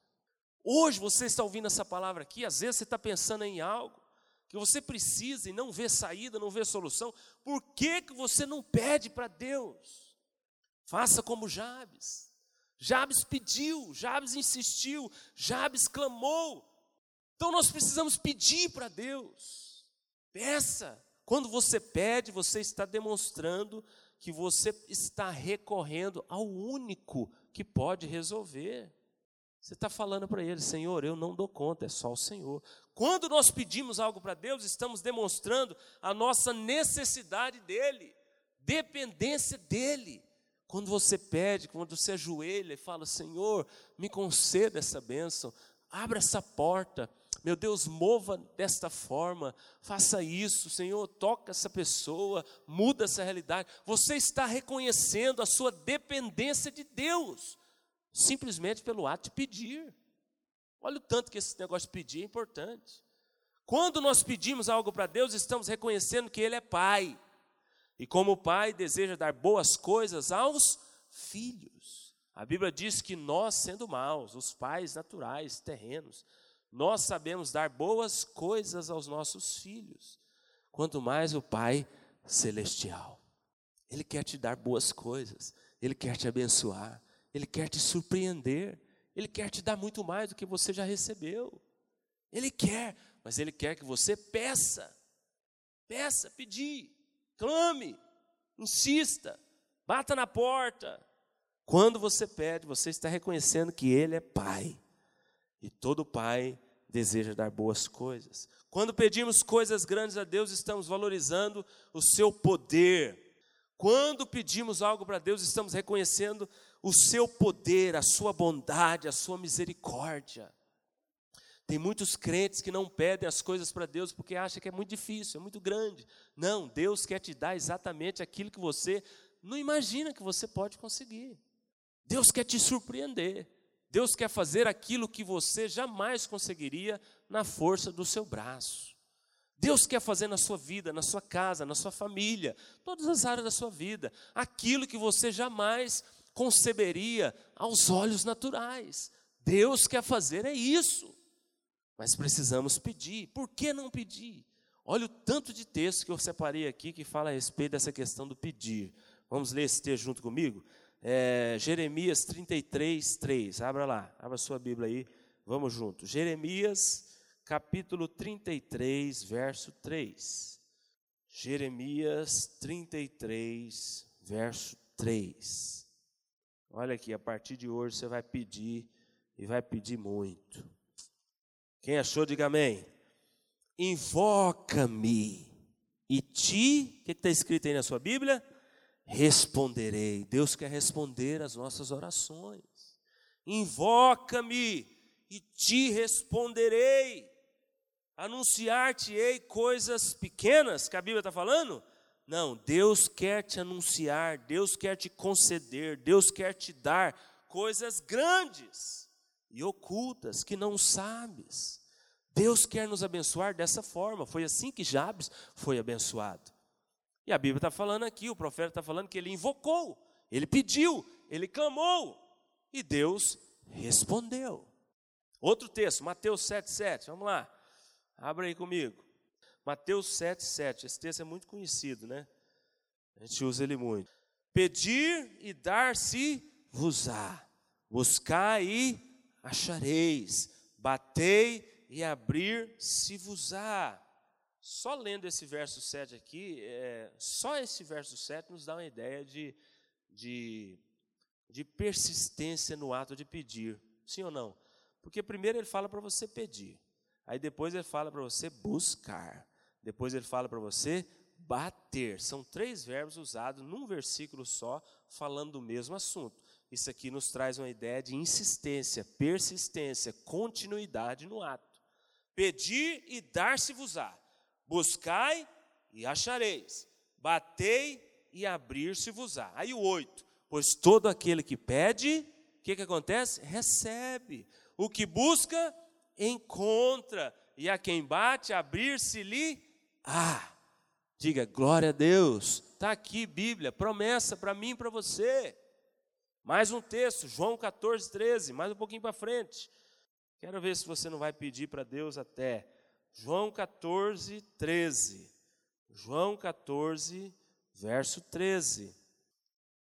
Speaker 1: Hoje você está ouvindo essa palavra aqui, às vezes você está pensando em algo que você precisa e não vê saída, não vê solução, por que, que você não pede para Deus? Faça como Jabes. Jabes pediu, Jabes insistiu, Jabes clamou. Então nós precisamos pedir para Deus. Peça. Quando você pede, você está demonstrando que você está recorrendo ao único que pode resolver. Você está falando para ele, Senhor, eu não dou conta, é só o Senhor. Quando nós pedimos algo para Deus, estamos demonstrando a nossa necessidade dEle, dependência dEle. Quando você pede, quando você ajoelha e fala, Senhor, me conceda essa bênção, abra essa porta, meu Deus, mova desta forma, faça isso, Senhor, toca essa pessoa, muda essa realidade. Você está reconhecendo a sua dependência de Deus simplesmente pelo ato de pedir. Olha o tanto que esse negócio de pedir é importante. Quando nós pedimos algo para Deus, estamos reconhecendo que Ele é Pai. E como Pai deseja dar boas coisas aos filhos. A Bíblia diz que nós, sendo maus, os pais naturais, terrenos, nós sabemos dar boas coisas aos nossos filhos. Quanto mais o Pai celestial. Ele quer te dar boas coisas, Ele quer te abençoar, ele quer te surpreender. Ele quer te dar muito mais do que você já recebeu. Ele quer, mas ele quer que você peça. Peça, pedir, clame, insista, bata na porta. Quando você pede, você está reconhecendo que ele é pai. E todo pai deseja dar boas coisas. Quando pedimos coisas grandes a Deus, estamos valorizando o seu poder. Quando pedimos algo para Deus, estamos reconhecendo o seu poder, a sua bondade, a sua misericórdia. Tem muitos crentes que não pedem as coisas para Deus porque acham que é muito difícil, é muito grande. Não, Deus quer te dar exatamente aquilo que você não imagina que você pode conseguir. Deus quer te surpreender. Deus quer fazer aquilo que você jamais conseguiria na força do seu braço. Deus quer fazer na sua vida, na sua casa, na sua família, todas as áreas da sua vida, aquilo que você jamais conceberia aos olhos naturais. Deus quer fazer é isso. Mas precisamos pedir. Por que não pedir? Olha o tanto de texto que eu separei aqui que fala a respeito dessa questão do pedir. Vamos ler esse texto junto comigo? É, Jeremias 33, 3. Abra lá, abra sua Bíblia aí. Vamos junto. Jeremias, capítulo 33, verso 3. Jeremias 33, verso 3. Olha aqui, a partir de hoje você vai pedir e vai pedir muito. Quem achou, diga amém. Invoca-me e ti, o que está escrito aí na sua Bíblia? Responderei. Deus quer responder às nossas orações. Invoca-me e te responderei. Anunciar-te-ei coisas pequenas que a Bíblia está falando? Não, Deus quer te anunciar, Deus quer te conceder, Deus quer te dar coisas grandes e ocultas que não sabes. Deus quer nos abençoar dessa forma. Foi assim que Jabes foi abençoado. E a Bíblia está falando aqui, o profeta está falando que ele invocou, ele pediu, ele clamou, e Deus respondeu. Outro texto, Mateus 7,7, vamos lá, abra aí comigo. Mateus 7,7, esse texto é muito conhecido, né? A gente usa ele muito. Pedir e dar-se-vos-á, buscar e achareis, batei e abrir-se-vos-á. Só lendo esse verso 7 aqui, é, só esse verso 7 nos dá uma ideia de, de, de persistência no ato de pedir, sim ou não? Porque primeiro ele fala para você pedir, aí depois ele fala para você buscar. Depois ele fala para você bater. São três verbos usados num versículo só, falando do mesmo assunto. Isso aqui nos traz uma ideia de insistência, persistência, continuidade no ato. Pedir e dar-se-vos-á. Buscai e achareis. Batei e abrir-se-vos-á. Aí o oito. Pois todo aquele que pede, o que, que acontece? Recebe. O que busca, encontra. E a quem bate, abrir-se-lhe ah, diga glória a Deus. Está aqui, Bíblia, promessa para mim e para você. Mais um texto, João 14, 13, mais um pouquinho para frente. Quero ver se você não vai pedir para Deus até. João 14, 13. João 14, verso 13.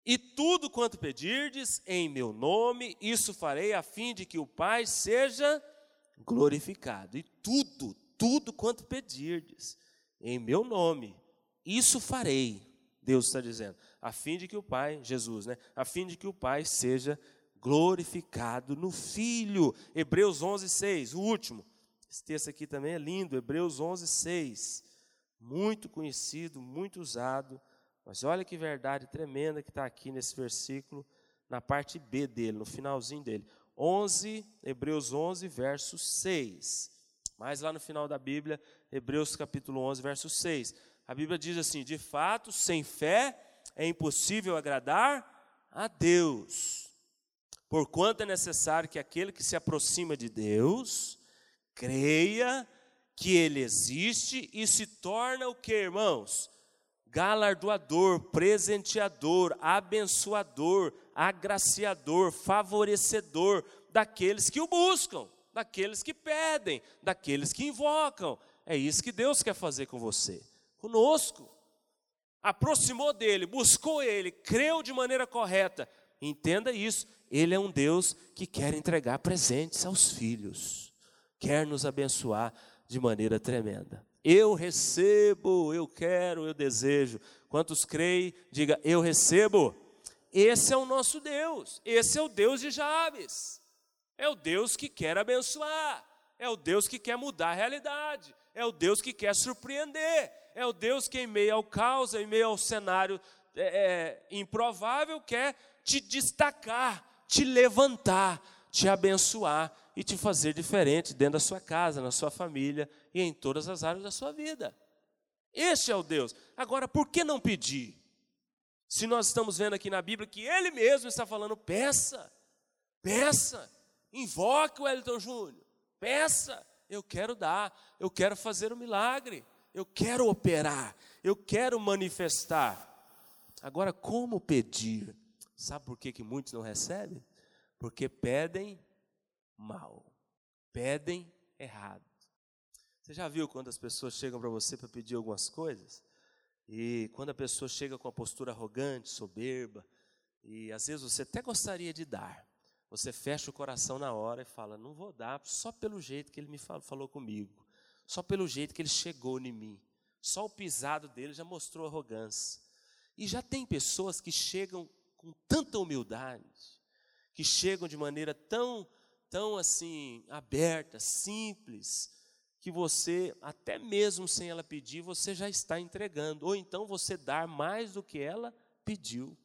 Speaker 1: E tudo quanto pedirdes em meu nome, isso farei a fim de que o Pai seja glorificado. E tudo, tudo quanto pedirdes em meu nome, isso farei, Deus está dizendo, a fim de que o Pai, Jesus, né? A fim de que o Pai seja glorificado no Filho. Hebreus 11, 6, o último. Esse texto aqui também é lindo, Hebreus 11, 6. Muito conhecido, muito usado, mas olha que verdade tremenda que está aqui nesse versículo, na parte B dele, no finalzinho dele. 11, Hebreus 11, verso 6. Mas lá no final da Bíblia, Hebreus capítulo 11, verso 6. A Bíblia diz assim: De fato, sem fé é impossível agradar a Deus. Porquanto é necessário que aquele que se aproxima de Deus creia que ele existe e se torna o que, irmãos? Galardoador, presenteador, abençoador, agraciador, favorecedor daqueles que o buscam, daqueles que pedem, daqueles que invocam. É isso que Deus quer fazer com você, conosco. Aproximou dele, buscou ele, creu de maneira correta. Entenda isso, ele é um Deus que quer entregar presentes aos filhos, quer nos abençoar de maneira tremenda. Eu recebo, eu quero, eu desejo. Quantos creem, diga eu recebo. Esse é o nosso Deus, esse é o Deus de Jabes. É o Deus que quer abençoar, é o Deus que quer mudar a realidade, é o Deus que quer surpreender, é o Deus que, em meio ao caos, em meio ao cenário é, é, improvável, quer te destacar, te levantar, te abençoar e te fazer diferente dentro da sua casa, na sua família e em todas as áreas da sua vida. Este é o Deus. Agora, por que não pedir? Se nós estamos vendo aqui na Bíblia que Ele mesmo está falando, peça, peça, invoque o Elton Júnior, peça, eu quero dar, eu quero fazer um milagre, eu quero operar, eu quero manifestar. Agora, como pedir? Sabe por que, que muitos não recebem? Porque pedem mal, pedem errado. Você já viu quando as pessoas chegam para você para pedir algumas coisas? E quando a pessoa chega com uma postura arrogante, soberba, e às vezes você até gostaria de dar, você fecha o coração na hora e fala: Não vou dar, só pelo jeito que ele me falou, falou comigo, só pelo jeito que ele chegou em mim, só o pisado dele já mostrou arrogância. E já tem pessoas que chegam com tanta humildade, que chegam de maneira tão tão assim aberta, simples, que você, até mesmo sem ela pedir, você já está entregando, ou então você dar mais do que ela pediu.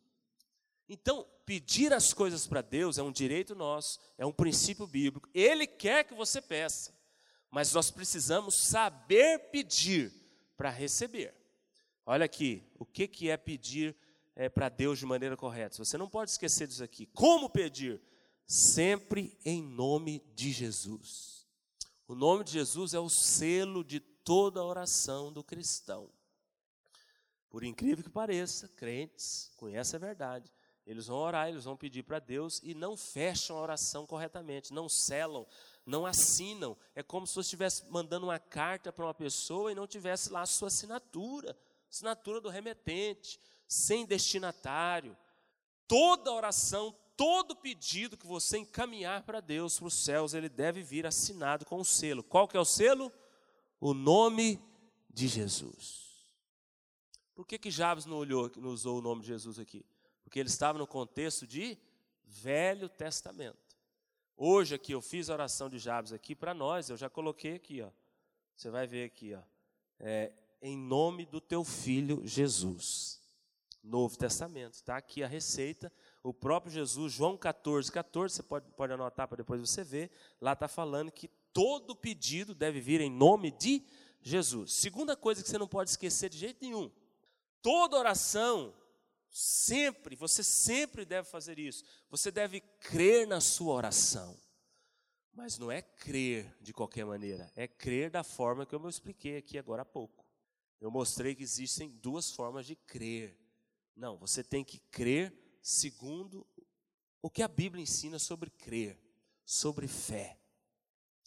Speaker 1: Então, pedir as coisas para Deus é um direito nosso, é um princípio bíblico. Ele quer que você peça, mas nós precisamos saber pedir para receber. Olha aqui, o que, que é pedir é, para Deus de maneira correta? Você não pode esquecer disso aqui. Como pedir? Sempre em nome de Jesus. O nome de Jesus é o selo de toda a oração do cristão. Por incrível que pareça, crentes conhecem a verdade. Eles vão orar, eles vão pedir para Deus e não fecham a oração corretamente, não selam, não assinam. É como se você estivesse mandando uma carta para uma pessoa e não tivesse lá a sua assinatura, assinatura do remetente, sem destinatário. Toda oração, todo pedido que você encaminhar para Deus, para os céus, ele deve vir assinado com o selo. Qual que é o selo? O nome de Jesus. Por que que Jabes não, olhou, não usou o nome de Jesus aqui? Porque ele estava no contexto de Velho Testamento. Hoje aqui eu fiz a oração de Jabes aqui para nós, eu já coloquei aqui, ó. Você vai ver aqui, ó. É, em nome do teu filho Jesus. Novo Testamento, está aqui a receita o próprio Jesus, João 14, 14, você pode, pode anotar para depois você ver, lá está falando que todo pedido deve vir em nome de Jesus. Segunda coisa que você não pode esquecer de jeito nenhum: toda oração, sempre, você sempre deve fazer isso. Você deve crer na sua oração. Mas não é crer de qualquer maneira, é crer da forma que eu me expliquei aqui agora há pouco. Eu mostrei que existem duas formas de crer. Não, você tem que crer segundo o que a Bíblia ensina sobre crer, sobre fé.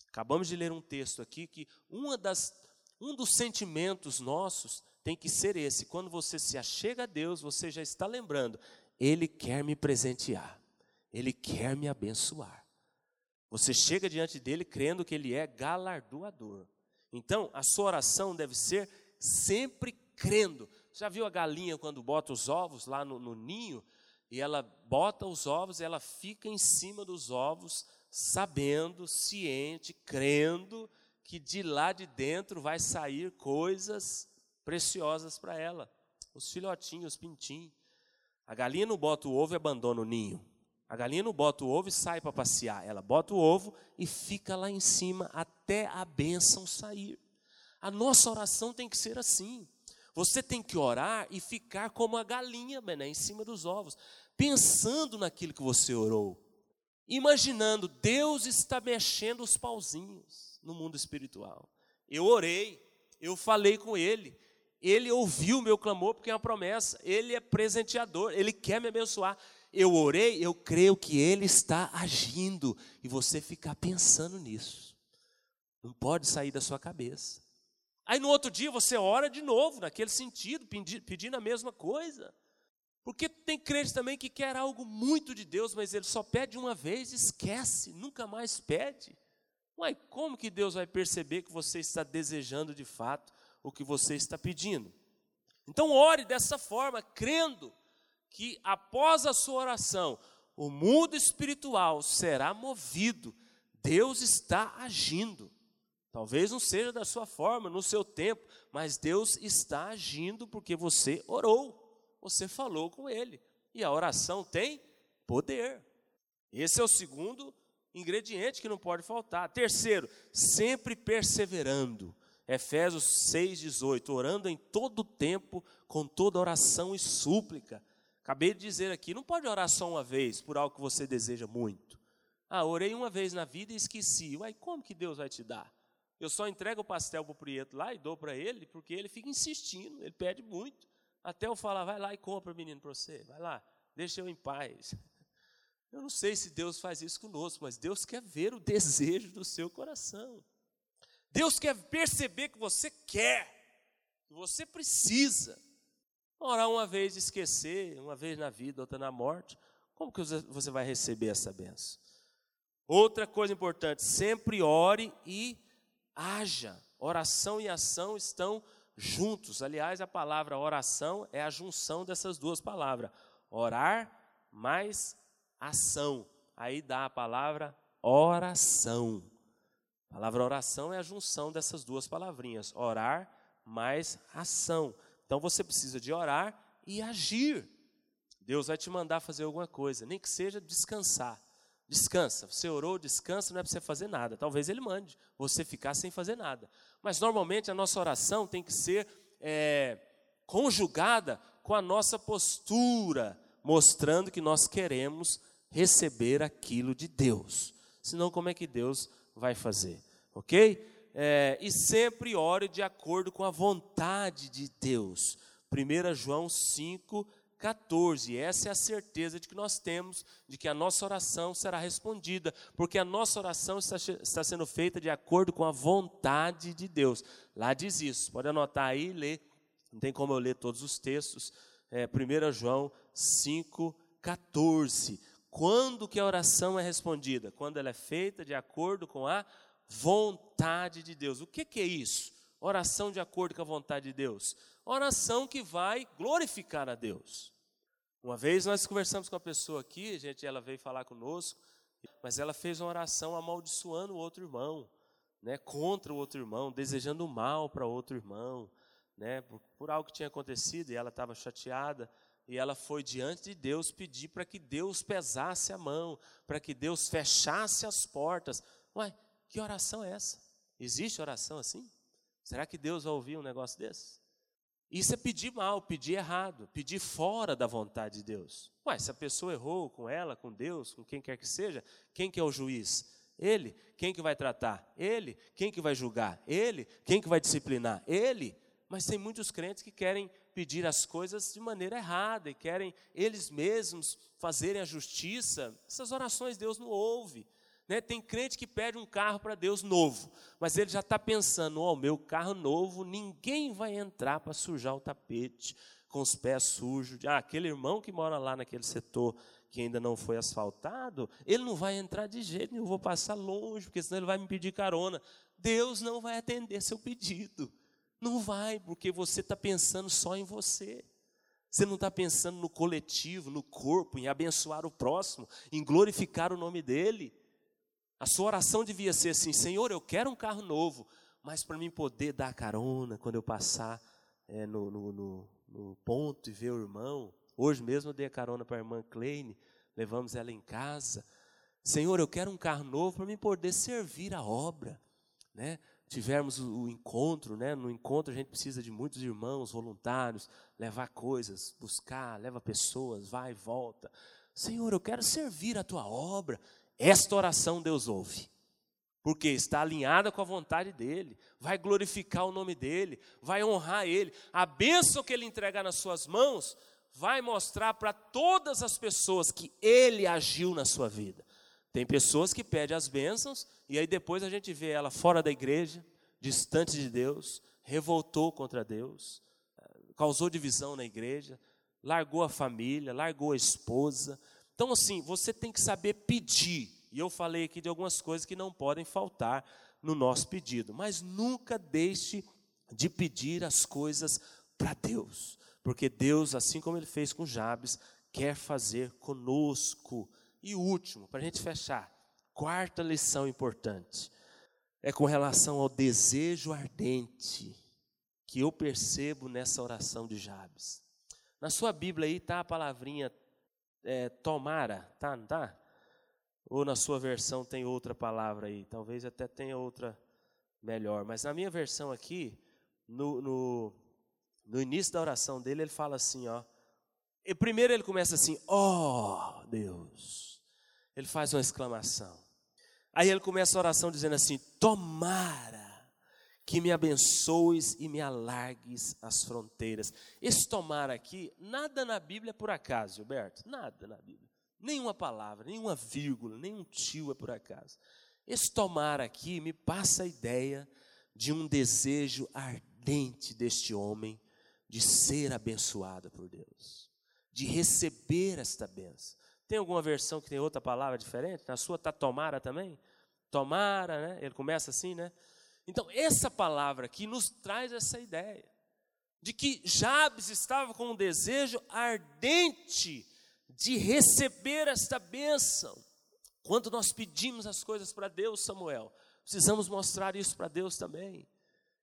Speaker 1: Acabamos de ler um texto aqui que uma das, um dos sentimentos nossos tem que ser esse. Quando você se achega a Deus, você já está lembrando, Ele quer me presentear, Ele quer me abençoar. Você chega diante dele crendo que Ele é galardoador. Então, a sua oração deve ser sempre crendo. Já viu a galinha quando bota os ovos lá no, no ninho? e ela bota os ovos, e ela fica em cima dos ovos, sabendo, ciente, crendo que de lá de dentro vai sair coisas preciosas para ela. Os filhotinhos, os pintinhos. A galinha não bota o ovo e abandona o ninho. A galinha não bota o ovo e sai para passear. Ela bota o ovo e fica lá em cima até a bênção sair. A nossa oração tem que ser assim. Você tem que orar e ficar como a galinha, né, em cima dos ovos, pensando naquilo que você orou. Imaginando, Deus está mexendo os pauzinhos no mundo espiritual. Eu orei, eu falei com Ele, Ele ouviu o meu clamor, porque é uma promessa, Ele é presenteador, Ele quer me abençoar. Eu orei, eu creio que Ele está agindo, e você ficar pensando nisso. Não pode sair da sua cabeça. Aí no outro dia você ora de novo, naquele sentido, pedindo a mesma coisa. Porque tem crente também que quer algo muito de Deus, mas ele só pede uma vez, esquece, nunca mais pede. Uai, como que Deus vai perceber que você está desejando de fato o que você está pedindo? Então ore dessa forma, crendo que após a sua oração, o mundo espiritual será movido, Deus está agindo. Talvez não seja da sua forma, no seu tempo, mas Deus está agindo porque você orou, você falou com Ele. E a oração tem poder. Esse é o segundo ingrediente que não pode faltar. Terceiro, sempre perseverando. Efésios 6,18, orando em todo tempo, com toda oração e súplica. Acabei de dizer aqui, não pode orar só uma vez por algo que você deseja muito. Ah, orei uma vez na vida e esqueci. Uai, como que Deus vai te dar? Eu só entrego o pastel para o Prieto lá e dou para ele, porque ele fica insistindo, ele pede muito. Até eu falar, vai lá e compra, menino, para você, vai lá, deixa eu em paz. Eu não sei se Deus faz isso conosco, mas Deus quer ver o desejo do seu coração. Deus quer perceber que você quer, que você precisa. Orar uma vez esquecer, uma vez na vida, outra na morte, como que você vai receber essa benção? Outra coisa importante, sempre ore e haja. Oração e ação estão juntos. Aliás, a palavra oração é a junção dessas duas palavras. Orar mais ação. Aí dá a palavra oração. A palavra oração é a junção dessas duas palavrinhas, orar mais ação. Então você precisa de orar e agir. Deus vai te mandar fazer alguma coisa, nem que seja descansar. Descansa. Você orou, descansa, não é para você fazer nada. Talvez ele mande você ficar sem fazer nada. Mas normalmente a nossa oração tem que ser é, conjugada com a nossa postura, mostrando que nós queremos receber aquilo de Deus. Senão, como é que Deus vai fazer? Ok? É, e sempre ore de acordo com a vontade de Deus. 1 João 5, 14. Essa é a certeza de que nós temos de que a nossa oração será respondida, porque a nossa oração está, está sendo feita de acordo com a vontade de Deus. Lá diz isso, pode anotar aí e ler. Não tem como eu ler todos os textos. É, 1 João 5, 14. Quando que a oração é respondida? Quando ela é feita de acordo com a vontade de Deus. O que, que é isso? Oração de acordo com a vontade de Deus oração que vai glorificar a Deus. Uma vez nós conversamos com uma pessoa aqui, gente, ela veio falar conosco, mas ela fez uma oração amaldiçoando o outro irmão, né, contra o outro irmão, desejando mal para outro irmão, né, por, por algo que tinha acontecido e ela estava chateada. E ela foi diante de Deus pedir para que Deus pesasse a mão, para que Deus fechasse as portas. Ué, que oração é essa? Existe oração assim? Será que Deus vai ouvir um negócio desse? Isso é pedir mal, pedir errado, pedir fora da vontade de Deus. Ué, se a pessoa errou com ela, com Deus, com quem quer que seja, quem que é o juiz? Ele. Quem que vai tratar? Ele. Quem que vai julgar? Ele. Quem que vai disciplinar? Ele. Mas tem muitos crentes que querem pedir as coisas de maneira errada e querem eles mesmos fazerem a justiça. Essas orações Deus não ouve. Né? Tem crente que pede um carro para Deus novo, mas ele já está pensando: ó, oh, meu carro novo, ninguém vai entrar para sujar o tapete com os pés sujos. Ah, aquele irmão que mora lá naquele setor que ainda não foi asfaltado, ele não vai entrar de jeito nenhum, eu vou passar longe, porque senão ele vai me pedir carona. Deus não vai atender seu pedido. Não vai, porque você está pensando só em você. Você não está pensando no coletivo, no corpo, em abençoar o próximo, em glorificar o nome dele. A sua oração devia ser assim: Senhor, eu quero um carro novo, mas para mim poder dar carona quando eu passar é, no, no, no, no, ponto e ver o irmão. Hoje mesmo eu dei a carona para a irmã Kleine, levamos ela em casa. Senhor, eu quero um carro novo para mim poder servir a obra. Né? Tivermos o, encontro, né? no encontro a gente precisa de muitos irmãos voluntários, levar coisas, buscar, leva pessoas, vai e volta. Senhor, eu quero servir a tua obra, esta oração Deus ouve, porque está alinhada com a vontade dEle, vai glorificar o nome dEle, vai honrar Ele. A bênção que Ele entregar nas suas mãos vai mostrar para todas as pessoas que Ele agiu na sua vida. Tem pessoas que pedem as bênçãos e aí depois a gente vê ela fora da igreja, distante de Deus, revoltou contra Deus, causou divisão na igreja, largou a família, largou a esposa, então, assim, você tem que saber pedir. E eu falei aqui de algumas coisas que não podem faltar no nosso pedido. Mas nunca deixe de pedir as coisas para Deus. Porque Deus, assim como ele fez com Jabes, quer fazer conosco. E último, para a gente fechar, quarta lição importante é com relação ao desejo ardente que eu percebo nessa oração de Jabes. Na sua Bíblia aí está a palavrinha é, tomara, tá, não tá? Ou na sua versão tem outra palavra aí, talvez até tenha outra melhor. Mas na minha versão aqui, no, no, no início da oração dele, ele fala assim, ó. E primeiro ele começa assim, ó oh, Deus. Ele faz uma exclamação. Aí ele começa a oração dizendo assim: Tomara que me abençoes e me alargues as fronteiras. Esse tomar aqui, nada na Bíblia é por acaso, Gilberto, nada na Bíblia. Nenhuma palavra, nenhuma vírgula, nenhum tio é por acaso. Esse tomar aqui me passa a ideia de um desejo ardente deste homem de ser abençoado por Deus, de receber esta benção. Tem alguma versão que tem outra palavra diferente? Na sua está tomara também? Tomara, né? Ele começa assim, né? Então, essa palavra aqui nos traz essa ideia de que Jabes estava com um desejo ardente de receber esta bênção. Quando nós pedimos as coisas para Deus, Samuel, precisamos mostrar isso para Deus também.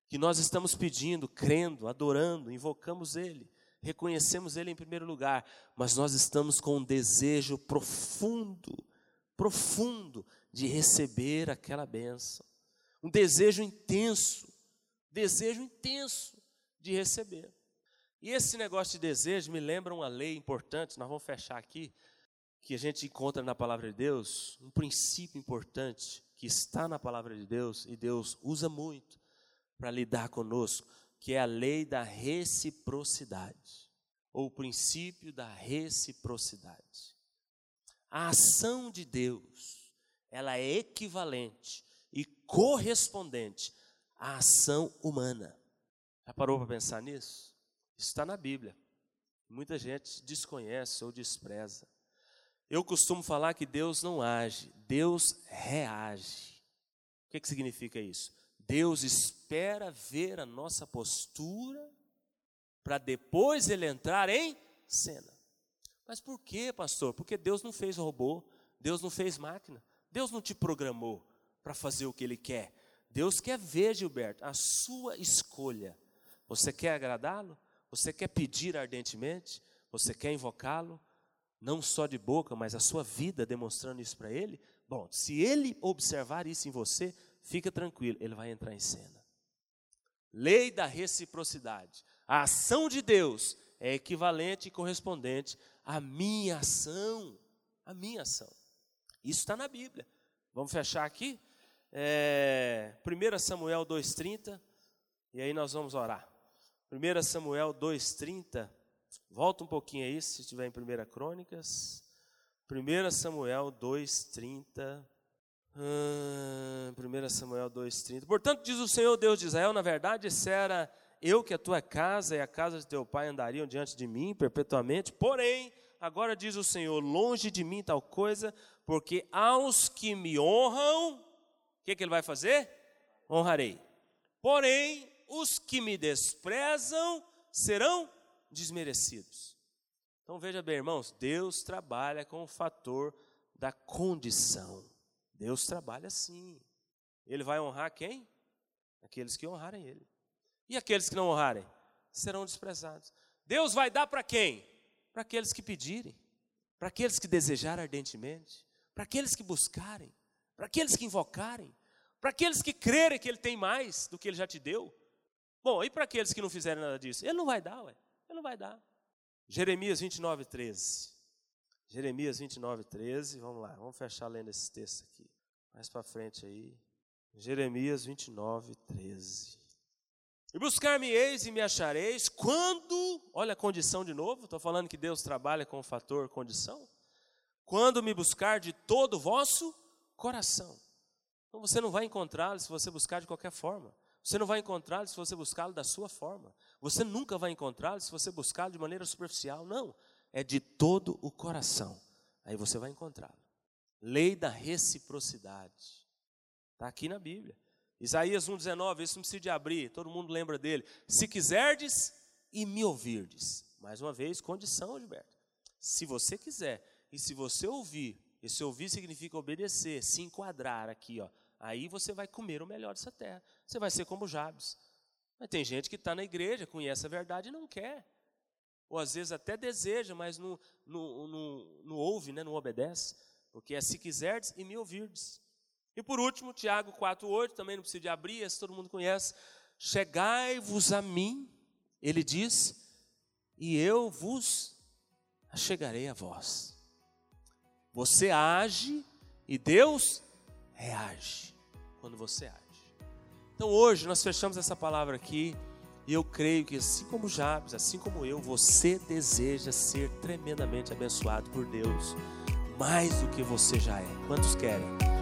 Speaker 1: Que nós estamos pedindo, crendo, adorando, invocamos Ele, reconhecemos Ele em primeiro lugar, mas nós estamos com um desejo profundo, profundo de receber aquela bênção. Um desejo intenso, desejo intenso de receber. E esse negócio de desejo me lembra uma lei importante, nós vamos fechar aqui, que a gente encontra na palavra de Deus, um princípio importante que está na palavra de Deus e Deus usa muito para lidar conosco, que é a lei da reciprocidade, ou o princípio da reciprocidade. A ação de Deus, ela é equivalente e correspondente à ação humana. Já parou para pensar nisso? Isso está na Bíblia. Muita gente desconhece ou despreza. Eu costumo falar que Deus não age, Deus reage. O que, que significa isso? Deus espera ver a nossa postura para depois ele entrar em cena. Mas por quê, pastor? Porque Deus não fez robô, Deus não fez máquina, Deus não te programou para fazer o que ele quer. Deus quer ver, Gilberto, a sua escolha. Você quer agradá-lo? Você quer pedir ardentemente? Você quer invocá-lo? não só de boca, mas a sua vida demonstrando isso para ele, bom, se ele observar isso em você, fica tranquilo, ele vai entrar em cena. Lei da reciprocidade. A ação de Deus é equivalente e correspondente à minha ação. A minha ação. Isso está na Bíblia. Vamos fechar aqui? É, 1 Samuel 2,30, e aí nós vamos orar. 1 Samuel 2,30 Volta um pouquinho aí, se estiver em 1 Crônicas. 1 Samuel 2,30. Hum, 1 Samuel 2,30. Portanto, diz o Senhor Deus de Israel: na verdade, era eu que a tua casa e a casa de teu pai andariam diante de mim perpetuamente. Porém, agora diz o Senhor: longe de mim tal coisa, porque aos que me honram, o que, que ele vai fazer? Honrarei. Porém, os que me desprezam serão desmerecidos. Então veja bem, irmãos, Deus trabalha com o fator da condição. Deus trabalha assim. Ele vai honrar quem? Aqueles que honrarem Ele. E aqueles que não honrarem serão desprezados. Deus vai dar para quem? Para aqueles que pedirem, para aqueles que desejarem ardentemente, para aqueles que buscarem, para aqueles que invocarem, para aqueles que crerem que Ele tem mais do que Ele já te deu. Bom, e para aqueles que não fizerem nada disso? Ele não vai dar, ué. Ele não vai dar. Jeremias 29, 13. Jeremias 29, 13. Vamos lá, vamos fechar lendo esse texto aqui. Mais para frente aí. Jeremias 29, 13. E buscar-me-eis e me achareis quando, olha a condição de novo, estou falando que Deus trabalha com o fator condição. Quando me buscar de todo o vosso coração. Então você não vai encontrá-lo se você buscar de qualquer forma. Você não vai encontrá-lo se você buscá-lo da sua forma. Você nunca vai encontrá-lo se você buscá-lo de maneira superficial. Não. É de todo o coração. Aí você vai encontrá-lo. Lei da reciprocidade. Está aqui na Bíblia. Isaías 1,19, isso não precisa de abrir, todo mundo lembra dele. Se quiserdes e me ouvirdes. Mais uma vez, condição, Gilberto. Se você quiser e se você ouvir, esse ouvir significa obedecer, se enquadrar aqui, ó. Aí você vai comer o melhor dessa terra. Você vai ser como Jabes. Mas tem gente que está na igreja, conhece a verdade e não quer. Ou às vezes até deseja, mas não, não, não, não ouve, né? não obedece. Porque é se quiserdes e me ouvirdes. E por último, Tiago 4,8, também não precisa de abrir, esse todo mundo conhece. Chegai-vos a mim, ele diz, e eu vos chegarei a vós. Você age e Deus reage quando você age. Então hoje nós fechamos essa palavra aqui e eu creio que assim como Jabes, assim como eu, você deseja ser tremendamente abençoado por Deus, mais do que você já é. Quantos querem?